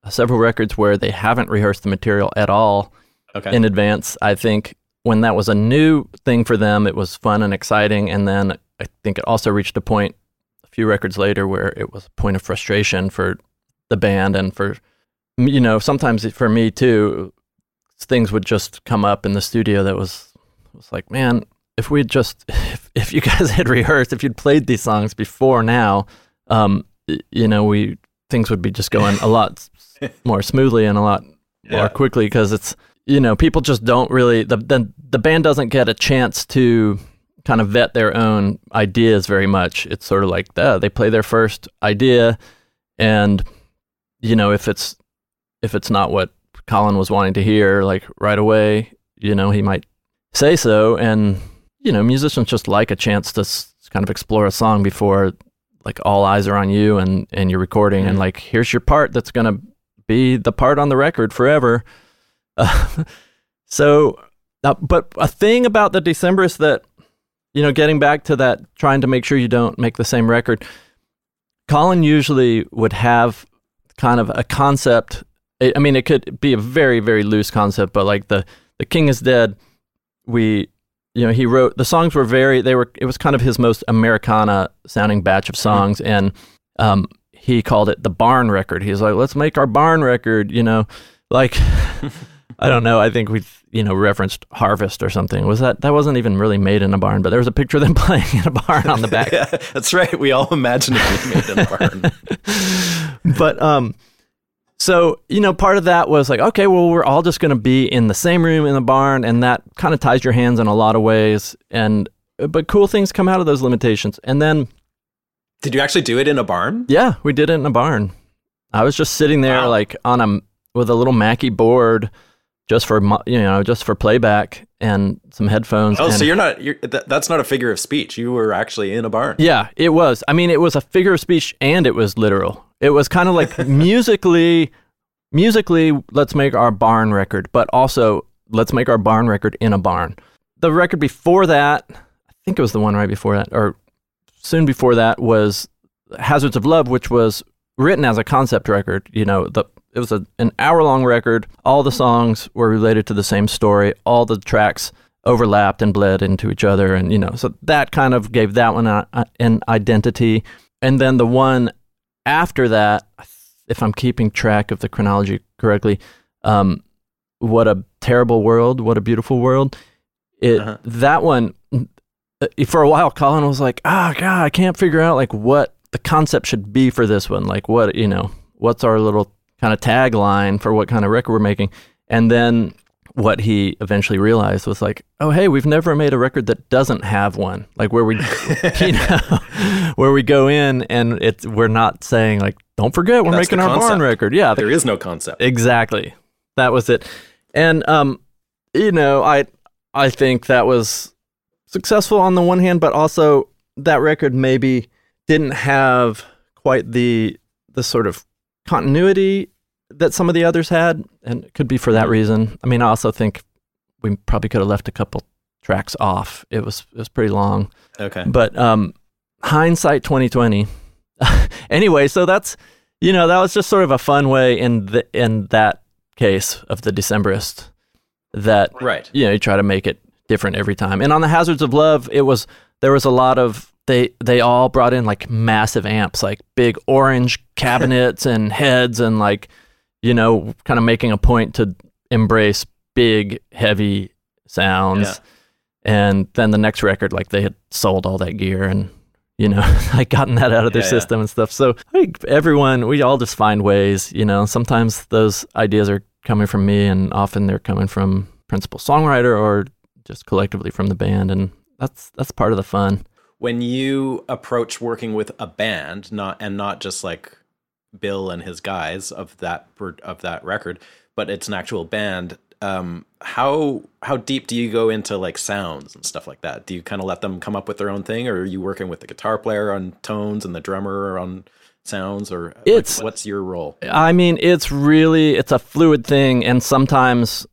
several records where they haven't rehearsed the material at all Okay. in advance. I think when that was a new thing for them, it was fun and exciting, and then I think it also reached a point a few records later where it was a point of frustration for the band and for you know sometimes for me too. Things would just come up in the studio that was was like, man, if we just [laughs] if, if you guys had rehearsed, if you'd played these songs before now, um, you know, we things would be just going a lot [laughs] more smoothly and a lot Yeah. more quickly because it's you know people just don't really the, the the band doesn't get a chance to kind of vet their own ideas very much. It's sort of like they play their first idea, and you know if it's if it's not what Colin was wanting to hear, like right away, you know he might say so, and you know musicians just like a chance to s- kind of explore a song before like all eyes are on you and and you're recording and like here's your part that's gonna be the part on the record forever. Uh, [laughs] so, uh, but a thing about the Decemberists that, you know, getting back to that, trying to make sure you don't make the same record, Colin usually would have kind of a concept. I mean, it could be a very, very loose concept, but like the, the King is Dead, we, you know, he wrote, the songs were very, they were, it was kind of his most Americana sounding batch of songs. And, um, he called it the barn record. He was like, let's make our barn record, you know, like, [laughs] I don't know. I think we, you know, referenced Harvest or something. Was that that wasn't even really made in a barn, but there was a picture of them [laughs] playing in a barn on the [laughs] back. yeah, that's right. We all imagined it being made in a barn. But um, so you know, part of that was like, okay, well, we're all just going to be in the same room in the barn, and that kind of ties your hands in a lot of ways. And uh, but cool things come out of those limitations. And then Did you actually do it in a barn? yeah, we did it in a barn. I was just sitting there Wow. like on a with a little Mackie board, just for you know, just for playback and some headphones. Oh, so you're not. You're, that, that's not a figure of speech. You were actually in a barn. Yeah, it was. I mean, it was a figure of speech and it was literal. It was kind of like [laughs] musically, musically, let's make our barn record, but also let's make our barn record in a barn. The record before that, I think it was the one right before that, or soon before that, was Hazards of Love, which was written as a concept record. You know, the it was a, an hour long record. All the songs were related to the same story. All the tracks overlapped and bled into each other, and you know, so that kind of gave that one a, a- an identity. And then the one after that, if I'm keeping track of the chronology correctly, um, what a terrible world, what a beautiful world. It Uh-huh. that one uh, for a while. Colin was like, "Ah, God, I can't figure out like what the concept should be for this one. Like, what you know, what's our little kind of tagline for what kind of record we're making?" And then what he eventually realized was like, "Oh, hey, we've never made a record that doesn't have one. Like where we, [laughs] you know, [laughs] where we go in and it's we're not saying like, don't forget we're That's making our barn record. Yeah, There is no concept. Exactly. That was it. And um you know, I I think that was successful on the one hand, but also that record maybe didn't have quite the the sort of continuity that some of the others had and it could be for that reason. I mean, I also think we probably could have left a couple tracks off. It was it was pretty long. Okay. But um, hindsight 2020. [laughs] anyway, so that's you know that was just sort of a fun way in the in that case of the Decemberist. that Right. you know you try to make it different every time. And on the Hazards of Love, it was there was a lot of they they all brought in like massive amps, like big orange cabinets [laughs] and heads, and like you know, kind of making a point to embrace big, heavy sounds. Yeah. And then the next record, like they had sold all that gear and you know, [laughs] like gotten that out of their Yeah, system and stuff. So I think everyone, we all just find ways, you know, sometimes those ideas are coming from me and often they're coming from principal songwriter or just collectively from the band. And that's, that's part of the fun. When you approach working with a band, not and not just like Bill and his guys of that of that record, but it's an actual band. Um, how how deep do you go into like sounds and stuff like that? Do you kind of let them come up with their own thing, or are you working with the guitar player on tones and the drummer on sounds, or like, It's- what's your role? I mean, it's really it's a fluid thing, and sometimes,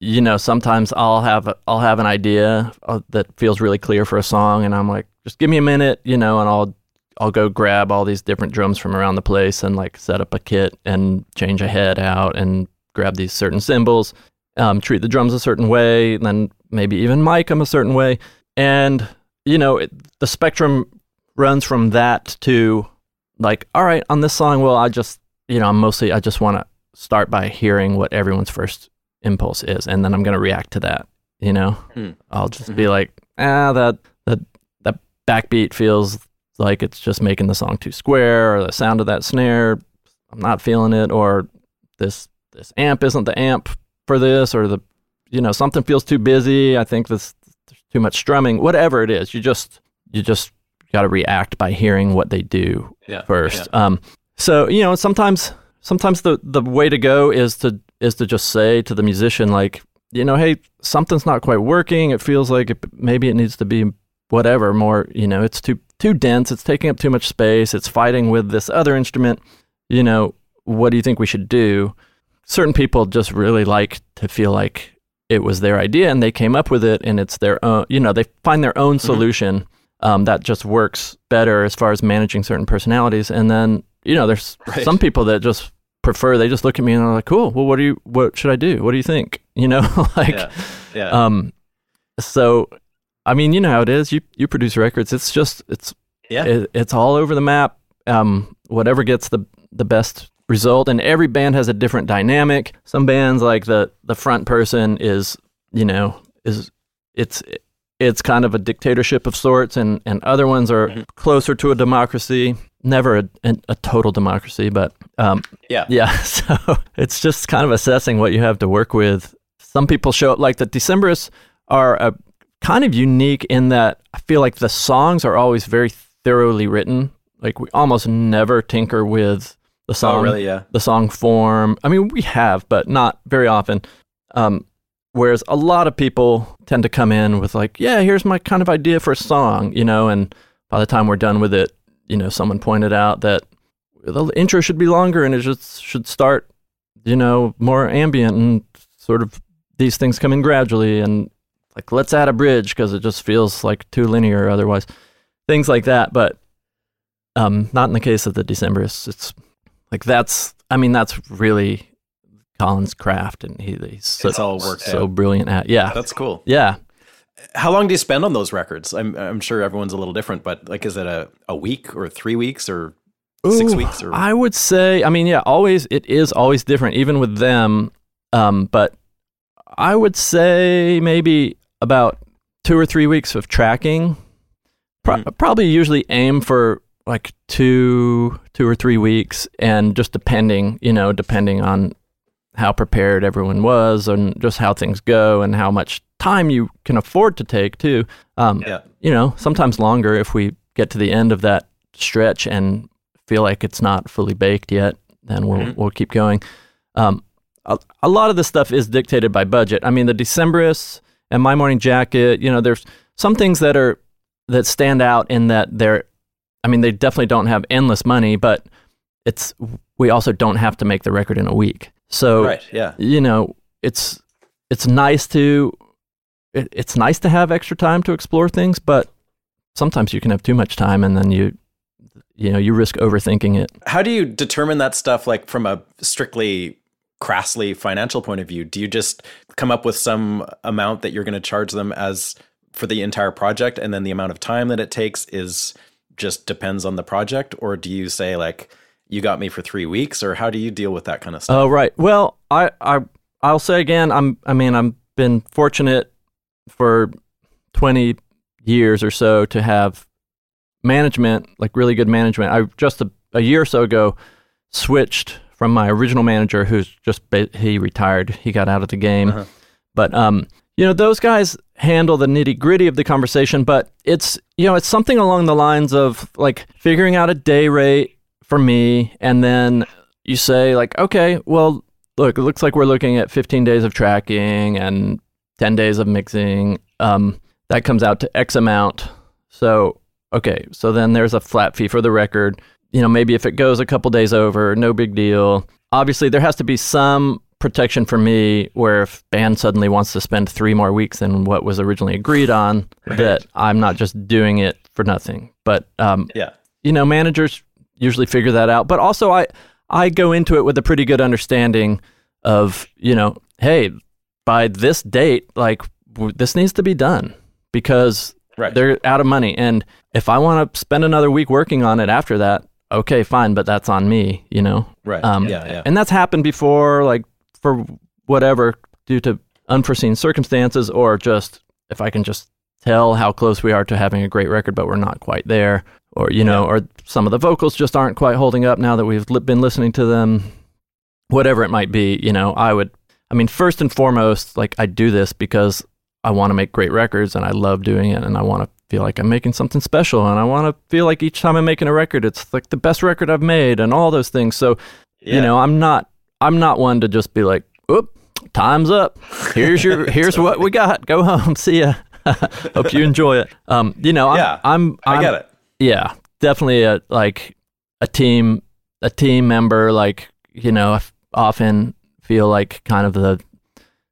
you know, sometimes I'll have I'll have an idea uh, that feels really clear for a song, and I'm like, just give me a minute, you know, and I'll I'll go grab all these different drums from around the place and like set up a kit and change a head out and grab these certain cymbals, um, treat the drums a certain way, and then maybe even mic them a certain way, and you know, it, the spectrum runs from that to like, all right, on this song, well, I just you know, I'm mostly I just want to start by hearing what everyone's first impulse is, and then I'm going to react to that. You know, Hmm. I'll just be like, ah, that that that backbeat feels like it's just making the song too square, or the sound of that snare, I'm not feeling it, or this this amp isn't the amp for this, or the you know something feels too busy. I think this there's too much strumming. Whatever it is, you just you just got to react by hearing what they do Yeah, first. Um, so you know, sometimes sometimes the the way to go is to is to just say to the musician like, you know, hey, something's not quite working. It feels like it, maybe it needs to be whatever more. You know, it's too too dense. It's taking up too much space. It's fighting with this other instrument. You know, what do you think we should do? Certain people just really like to feel like it was their idea and they came up with it and it's their own. You know, they find their own solution um, that just works better as far as managing certain personalities. And then, you know, there's Right. some people that just prefer, they just look at me and they're like, cool, well, what do you, what should I do? What do you think? You know, [laughs] like, yeah, yeah. um, so, I mean, you know how it is. You, you produce records. It's just, it's, yeah. it, it's all over the map. Um, whatever gets the, the best result. And every band has a different dynamic. Some bands like the, the front person is, you know, is, it's, it's kind of a dictatorship of sorts, and, and other ones are closer to a democracy. Never a, a, a total democracy, but um, yeah, yeah. [laughs] So it's just kind of assessing what you have to work with. Some people show up like the Decemberists are a, kind of unique in that I feel like the songs are always very thoroughly written. Like we almost never tinker with the song Oh, really? Yeah. the song form. I mean, we have, but not very often. Um, whereas a lot of people tend to come in with like, yeah, here's my kind of idea for a song, you know, and by the time we're done with it, you know, someone pointed out that the intro should be longer and it just should start, you know, more ambient and sort of these things come in gradually and like let's add a bridge because it just feels like too linear otherwise. Things like that, but um, not in the case of the Decemberists. It's like that's I mean that's really Colin's craft and he, he's so, It's all worked so out. brilliant at yeah That's cool. yeah How long do you spend on those records? I'm I'm sure everyone's a little different, but like, is it a, a week or three weeks or six weeks? Or I would say I mean yeah always it is always different even with them um, but I would say maybe about two or three weeks of tracking. Pro- Hmm. probably usually aim for like two two or three weeks and just depending you know depending on how prepared everyone was and just how things go and how much time you can afford to take too. Um, yeah, you know sometimes longer if we get to the end of that stretch and feel like it's not fully baked yet then we'll Mhm. we'll keep going. Um, a, a lot of this stuff is dictated by budget. I mean the decemberists and my morning jacket you know there's some things that are that stand out in that they're I mean they definitely don't have endless money, but it's we also don't have to make the record in a week. So right. Yeah, you know, it's it's nice to it, it's nice to have extra time to explore things, but sometimes you can have too much time and then you you know, you risk overthinking it. How do you determine that stuff like from a strictly crassly financial point of view? Do you just come up with some amount that you're going to charge them as for the entire project, and then the amount of time that it takes is just depends on the project, or do you say like you got me for three weeks, or how do you deal with that kind of stuff? Oh, right. Well, I, I, I'll say again, I'm, I mean, I've been fortunate for 20 years or so to have management, like really good management. I just a, a year or so ago switched from my original manager, who's just he retired, he got out of the game, uh-huh. but um, you know, those guys handle the nitty gritty of the conversation, but it's you know, it's something along the lines of like figuring out a day rate for me, and then you say like, okay, well, look, it looks like we're looking at 15 days of tracking and 10 days of mixing. Um, that comes out to X amount. So, okay, so then there's a flat fee for the record. You know, maybe if it goes a couple days over, no big deal. Obviously, there has to be some protection for me where if band suddenly wants to spend three more weeks than what was originally agreed on, right. that I'm not just doing it for nothing. But um, yeah, you know, managers usually figure that out. But also, I I go into it with a pretty good understanding of you know, hey, by this date, like w- this needs to be done because right. they're out of money. And if I want to spend another week working on it after that, okay, fine, but that's on me, you know? Right. Um, yeah, yeah. And that's happened before, like for whatever, due to unforeseen circumstances or just if I can just tell how close we are to having a great record, but we're not quite there. Or, you know, yeah. or some of the vocals just aren't quite holding up now that we've li- been listening to them. Whatever it might be, you know, I would I mean, first and foremost, like I do this because I want to make great records and I love doing it and I want to feel like I'm making something special and I want to feel like each time I'm making a record, it's like the best record I've made and all those things. So, yeah. you know, I'm not I'm not one to just be like, "Oop, time's up. Here's your [laughs] here's what we got. Go home. [laughs] See ya. [laughs] Hope you enjoy it." Um, you know, I'm, yeah, I'm, I'm I get it. Yeah, definitely a like a team a team member like, you know, often feel like kind of the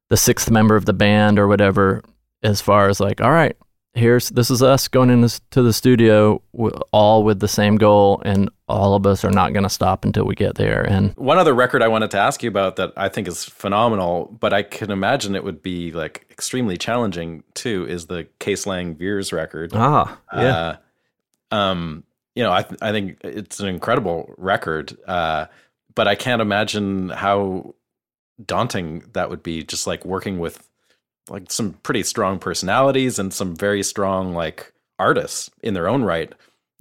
the sixth member of the band or whatever as far as like all right here's this is us going into the studio all with the same goal and all of us are not going to stop until we get there and one other record i wanted to ask you about that i think is phenomenal but i can imagine it would be like extremely challenging too is the case Lang Veirs record. Ah yeah. Uh, um you know i th- i think it's an incredible record uh but i can't imagine how daunting that would be just like working with like some pretty strong personalities and some very strong like artists in their own right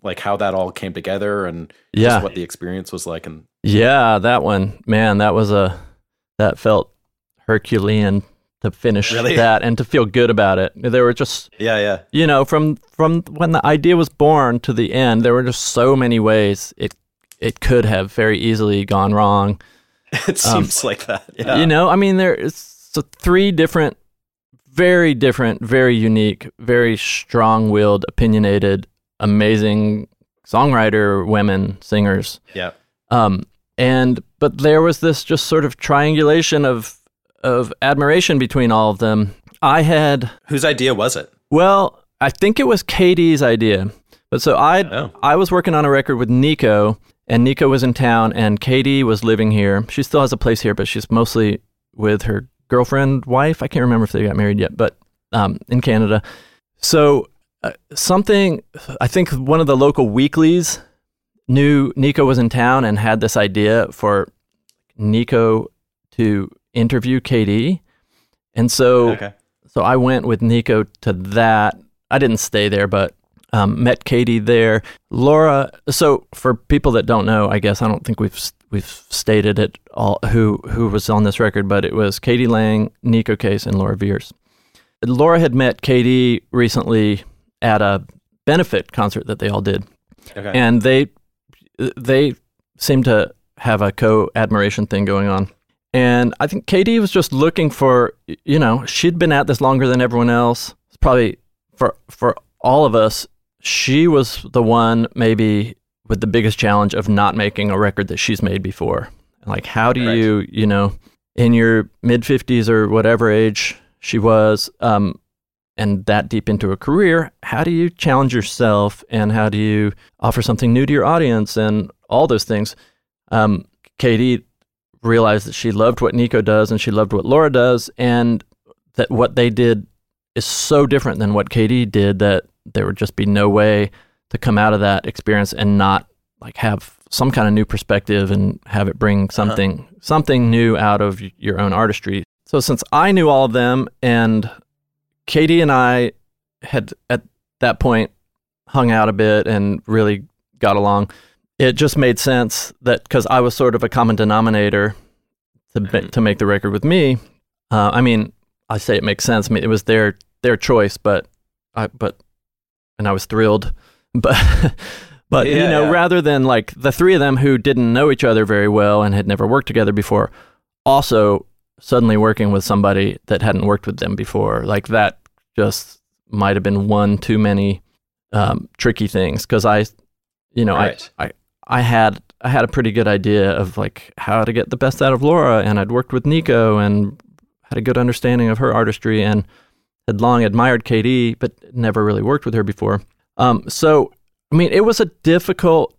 like how that all came together and yeah. just what the experience was like and yeah that one man that was a that felt herculean to finish really? [laughs] that and to feel good about it there were just yeah yeah you know from from when the idea was born to the end there were just so many ways it it could have very easily gone wrong [laughs] It seems um, like that. Yeah. You know, I mean, there's so three different, very different, very unique, very strong willed, opinionated, amazing songwriter women, singers. Yeah. Um, and, but there was this just sort of triangulation of, of admiration between all of them. I had. Whose idea was it? Well, I think it was k.d.'s idea. But so I oh. I was working on a record with Neko and Neko was in town, and k.d. was living here. She still has a place here, but she's mostly with her girlfriend, wife. I can't remember if they got married yet, but um, in Canada. So uh, something, I think one of the local weeklies knew Neko was in town and had this idea for Neko to interview k.d., and so okay. so I went with Neko to that. I didn't stay there, but um, met k.d. there. Laura. So for people that don't know, I guess I don't think we've we've stated it all who who was on this record, but it was k.d. lang, Neko Case, and Laura Veirs. Laura had met k.d. recently at a benefit concert that they all did, okay. and they they seemed to have a co admiration thing going on. And I think k.d. was just looking for, you know, she'd been at this longer than everyone else. Probably for for all of us, she was the one maybe with the biggest challenge of not making a record that she's made before. Like, how do right. you, you know, in your mid 50s or whatever age she was, um, and that deep into a career, how do you challenge yourself and how do you offer something new to your audience and all those things? Um, k.d. realized that she loved what Neko does and she loved what Laura does, and that what they did is so different than what k.d. did that there would just be no way to come out of that experience and not like have some kind of new perspective and have it bring something something new out of your own artistry. So since I knew all of them and k.d. and I had at that point hung out a bit and really got along, it just made sense that because I was sort of a common denominator to Mhm. to make the record with me. Uh, I mean, I say it makes sense. I mean, it was their their choice, but I but and I was thrilled, but [laughs] but you know, yeah. rather than like the three of them who didn't know each other very well and had never worked together before, also suddenly working with somebody that hadn't worked with them before, like that just might have been one too many um, tricky things because I, you know, Right. I, I I had I had a pretty good idea of like how to get the best out of Laura, and I'd worked with Neko and had a good understanding of her artistry and had long admired k.d., but never really worked with her before. Um, so I mean, it was a difficult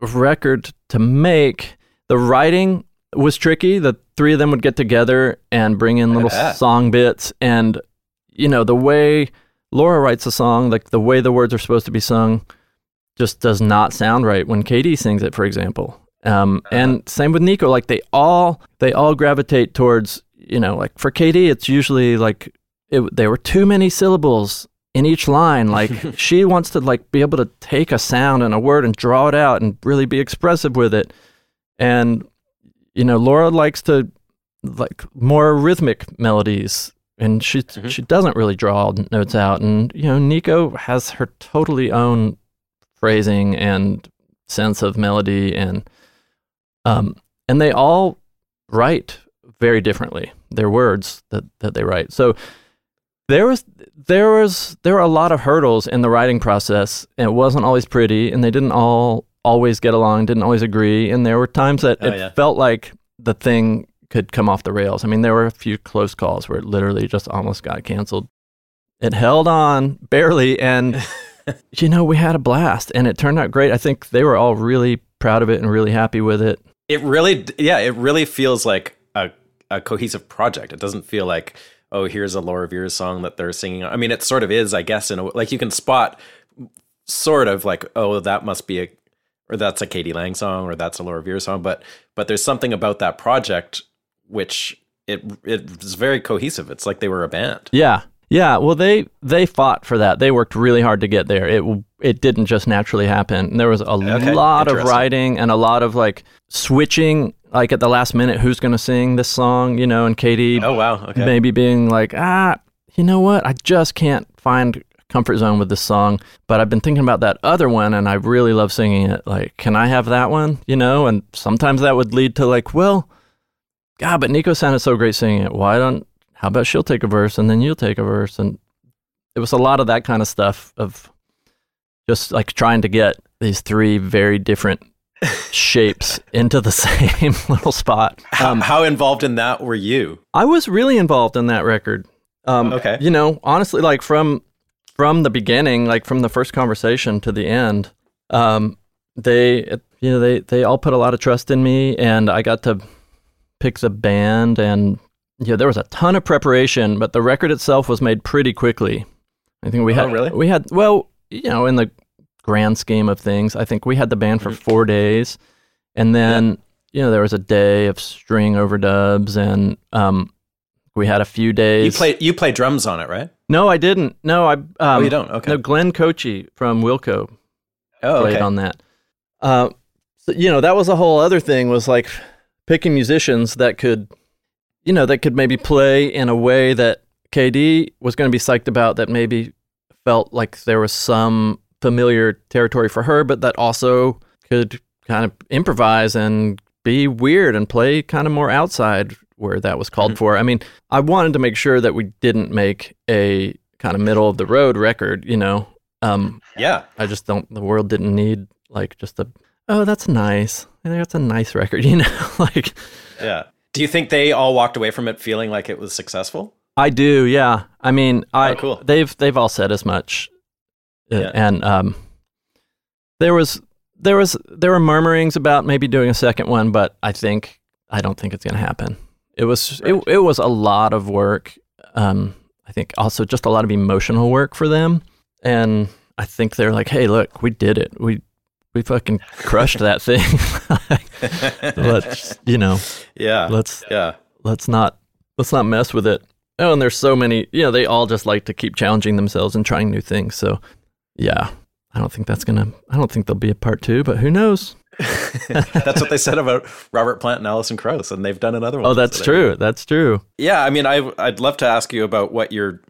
record to make. The writing was tricky. The three of them would get together and bring in little bet. song bits, and you know the way Laura writes a song, like the way the words are supposed to be sung, just does not sound right when k.d. sings it, for example. Um, And same with Neko. Like they all they all gravitate towards you know like for k.d., it's usually like it, there were too many syllables in each line. Like [laughs] she wants to like be able to take a sound and a word and draw it out and really be expressive with it. And you know, Laura likes to like more rhythmic melodies and she Mhm. she doesn't really draw notes out and you know Neko has her totally own phrasing and sense of melody and um and they all write very differently their words that that they write so there was there was there were a lot of hurdles in the writing process. And it wasn't always pretty and they didn't all always get along didn't always agree. And there were times that Oh, it yeah. felt like the thing could come off the rails. I mean there were a few close calls where it literally just almost got canceled. It held on barely and [laughs] you know we had a blast and it turned out great. I think they were all really proud of it and really happy with it. It really, yeah, it really feels like a, a cohesive project. It doesn't feel like, oh, here's a Laura Veirs song that they're singing. I mean, it sort of is, I guess, in a like you can spot sort of like, oh, that must be a, or that's a k.d. lang song, or that's a Laura Veirs song. But but there's something about that project which it it's very cohesive. It's like they were a band. Yeah. Yeah, well they they fought for that. They worked really hard to get there. It it didn't just naturally happen. There was a Okay, lot of writing and a lot of like switching like at the last minute who's going to sing this song, you know, and k.d. Oh wow, okay. maybe being like, "Ah, you know what? I just can't find comfort zone with this song, but I've been thinking about that other one and I really love singing it. Like, can I have that one?" You know, and sometimes that would lead to like, "Well, God, but Neko sounded so great singing it. Why don't how about she'll take a verse and then you'll take a verse and it was a lot of that kind of stuff of just like trying to get these three very different shapes into the [laughs] same little spot. How, how involved in that were you? I was really involved in that record. Um, Okay. You know, honestly, like from from the beginning, like from the first conversation to the end, um, they you know they they all put a lot of trust in me, and I got to pick the band, and yeah, there was a ton of preparation, but the record itself was made pretty quickly. I think we Oh, had really? we had well, you know, in the grand scheme of things, I think we had the band for four days, and then you know there was a day of string overdubs, and um, we had a few days. You play you play drums on it, right? No, I didn't. No, I. Um, Oh, you don't? Okay. No, Glenn Kotche from Wilco Oh, played okay. on that. Uh, so, you know, that was a whole other thing. Was like picking musicians that could, you know, that could maybe play in a way that k.d. was going to be psyched about. That maybe felt like there was some familiar territory for her, but that also could kind of improvise and be weird and play kind of more outside where that was called for. I mean, I wanted to make sure that we didn't make a kind of middle of the road record, you know. Um, Yeah. I just don't. The world didn't need like just a. Oh, that's nice. I think That's a nice record, [laughs] you know. [laughs] like Yeah. Do you think they all walked away from it feeling like it was successful? I do, yeah. I mean, I Oh, cool. they've they've all said as much, Yeah. and um, there was there was there were murmurings about maybe doing a second one, but I think I don't think it's going to happen. It was it, it was a lot of work. Um, I think also just a lot of emotional work for them, and I think they're like, "Hey, look, we did it. We we fucking crushed that thing. [laughs] let's you know, Yeah. let's yeah. let's not let's not mess with it. Oh, and there's so many. You know, they all just like to keep challenging themselves and trying new things. So, yeah, I don't think that's gonna. I don't think there'll be a part two, but who knows? [laughs] That's what they said about Robert Plant and Alison Krauss, and they've done another one. Oh, that's today. true. That's true. Yeah, I mean, I I'd love to ask you about what your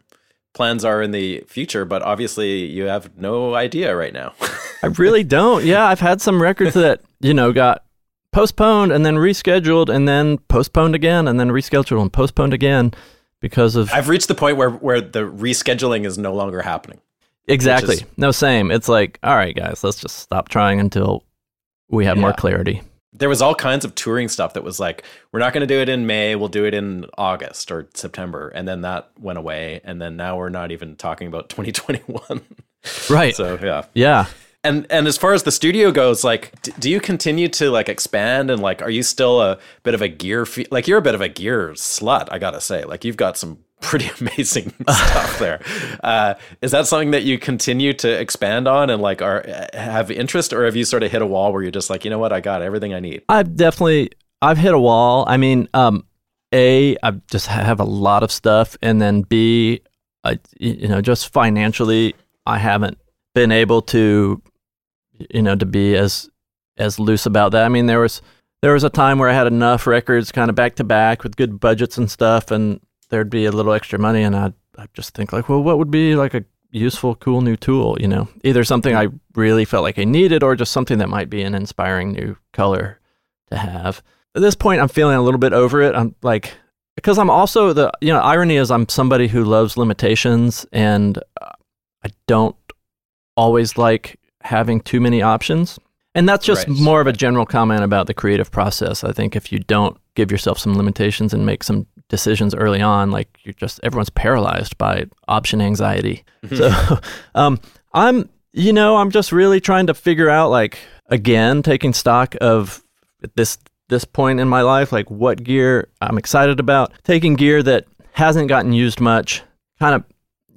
plans are in the future, but obviously you have no idea right now. [laughs] I really don't. Yeah, I've had some records that you know got postponed and then rescheduled and then postponed again and then rescheduled and postponed again because of I've reached the point where where the rescheduling is no longer happening. Exactly. is- no, same. It's like, all right, guys, let's just stop trying until we have more clarity. There was all kinds of touring stuff that was like, we're not going to do it in May, we'll do it in August or September, and then that went away, and then now we're not even talking about [laughs] 2021. Right. so yeah. yeah. And and as far as the studio goes, like, d- do you continue to like expand and like, are you still a bit of a gear? Fe- like, you're a bit of a gear slut, I gotta say. Like, you've got some [laughs] pretty amazing [laughs] stuff there. Uh, is that something that you continue to expand on and like are have interest, or have you sort of hit a wall where you're just like, you know what, I got everything I need? I've definitely I've hit a wall. I mean, um, a I just have a lot of stuff, and then b, I, you know, just financially, I haven't been able to, you know, to be as as loose about that. I mean, there was there was a time where I had enough records kind of back to back with good budgets and stuff, and there'd be a little extra money, and I'd I'd just think like, well, what would be like a useful, cool new tool? You know, either something I really felt like I needed, or just something that might be an inspiring new color to have. At this point, I'm feeling a little bit over it. I'm like, because I'm also the, you know, irony is I'm somebody who loves limitations and uh, I don't always like having too many options. And that's just Right. more of a general comment about the creative process. I think if you don't give yourself some limitations and make some decisions early on, like you're just, everyone's paralyzed by option anxiety. So, [laughs] um, I'm, you know, I'm just really trying to figure out, like, again, taking stock of this this point in my life, like what gear I'm excited about, taking gear that hasn't gotten used much, kind of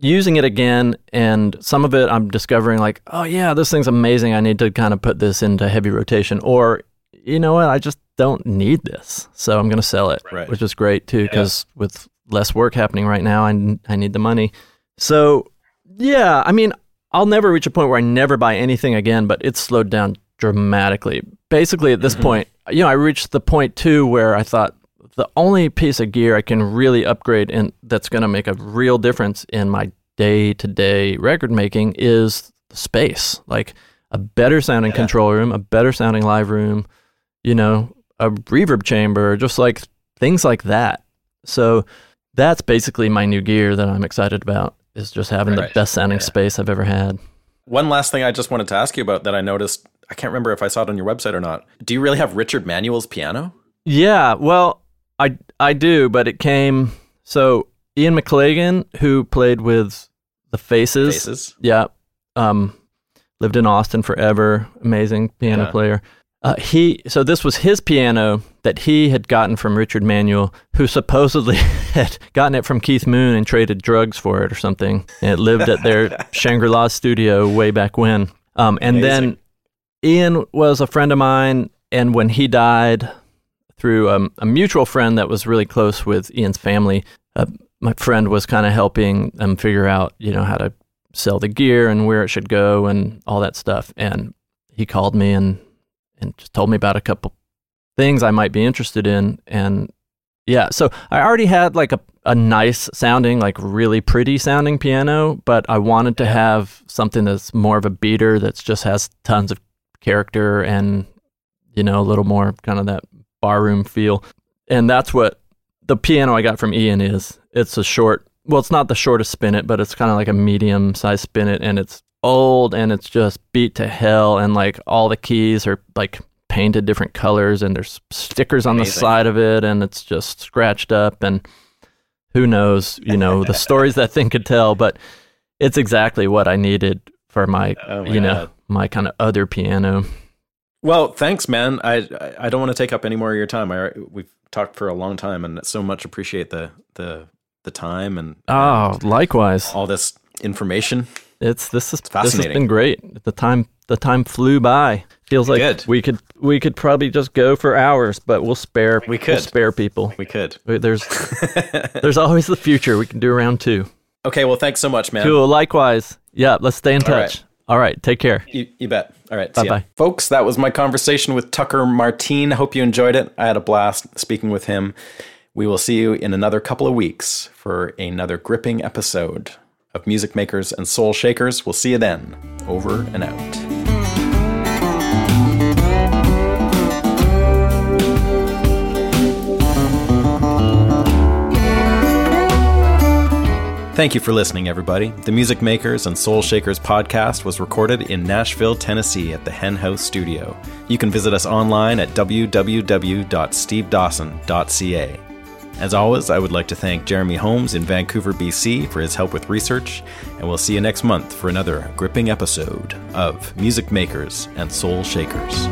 using it again, and some of it I'm discovering like, oh yeah, this thing's amazing. I need to kind of put this into heavy rotation, or you know what, I just don't need this, so I'm gonna sell it, Right. which is great too, because with less work happening right now, I I need the money. So yeah, I mean, I'll never reach a point where I never buy anything again, but it's slowed down dramatically. Basically, at this mm-hmm. point, you know, I reached the point too where I thought the only piece of gear I can really upgrade and that's going to make a real difference in my day to day record making is space. Like a better sounding control room, a better sounding live room, you know, a reverb chamber, just like things like that. So that's basically my new gear that I'm excited about is just having Right. the best sounding Yeah. space I've ever had. One last thing I just wanted to ask you about that I noticed. I can't remember if I saw it on your website or not. Do you really have Richard Manuel's piano? Yeah, well, I I do, but it came so Ian McLagan, who played with the Faces, Faces. yeah, um, lived in Austin forever, amazing piano Yeah. player. Uh, he so this was his piano that he had gotten from Richard Manuel, who supposedly [laughs] had gotten it from Keith Moon and traded drugs for it or something. And it lived at their [laughs] Shangri La studio way back when. Um, and then Ian was a friend of mine, and when he died, through um, a mutual friend that was really close with Ian's family, uh, my friend was kind of helping them figure out, you know, how to sell the gear and where it should go and all that stuff. And he called me and and just told me about a couple things I might be interested in. And yeah, so I already had like a, a nice sounding, like really pretty sounding piano, but I wanted to have something that's more of a beater that just has tons of character and, you know, a little more kind of that barroom feel. And that's what the piano I got from Ian is. It's a short, well, it's not the shortest spinet, but it's kind of like a medium sized spinet and it's old and it's just beat to hell. And like all the keys are like painted different colors and there's stickers on the side of it and it's just scratched up. And who knows, you know, the [laughs] stories that thing could tell, but it's exactly what I needed for my, Oh my you know, my kind of other piano. Well, thanks, man. I I- don't want to take up any more of your time. I we've talked for a long time, and so much appreciate the the the time and Oh, likewise. all this information. It's this is fascinating. this has been great. The time the time flew by. Feels like Good. we could we could probably just go for hours, but we'll spare We we'll could. spare people. We could. There's [laughs] there's always the future. We can do round two. Okay. Well, thanks so much, man. Cool. Likewise. Yeah. Let's stay in All right. touch. All right. Take care. You, you bet. All right. Bye-bye. Folks, that was my conversation with Tucker Martine. Hope you enjoyed it. I had a blast speaking with him. We will see you in another couple of weeks for another gripping episode of Music Makers and Soul Shakers. We'll see you then. Over and out. Thank you for listening, everybody. The Music Makers and Soul Shakers podcast was recorded in Nashville, Tennessee at the Hen House Studio. You can visit us online at www.stevedawson.ca. As always, I would like to thank Jeremy Holmes in Vancouver, BC for his help with research, and we'll see you next month for another gripping episode of Music Makers and Soul Shakers.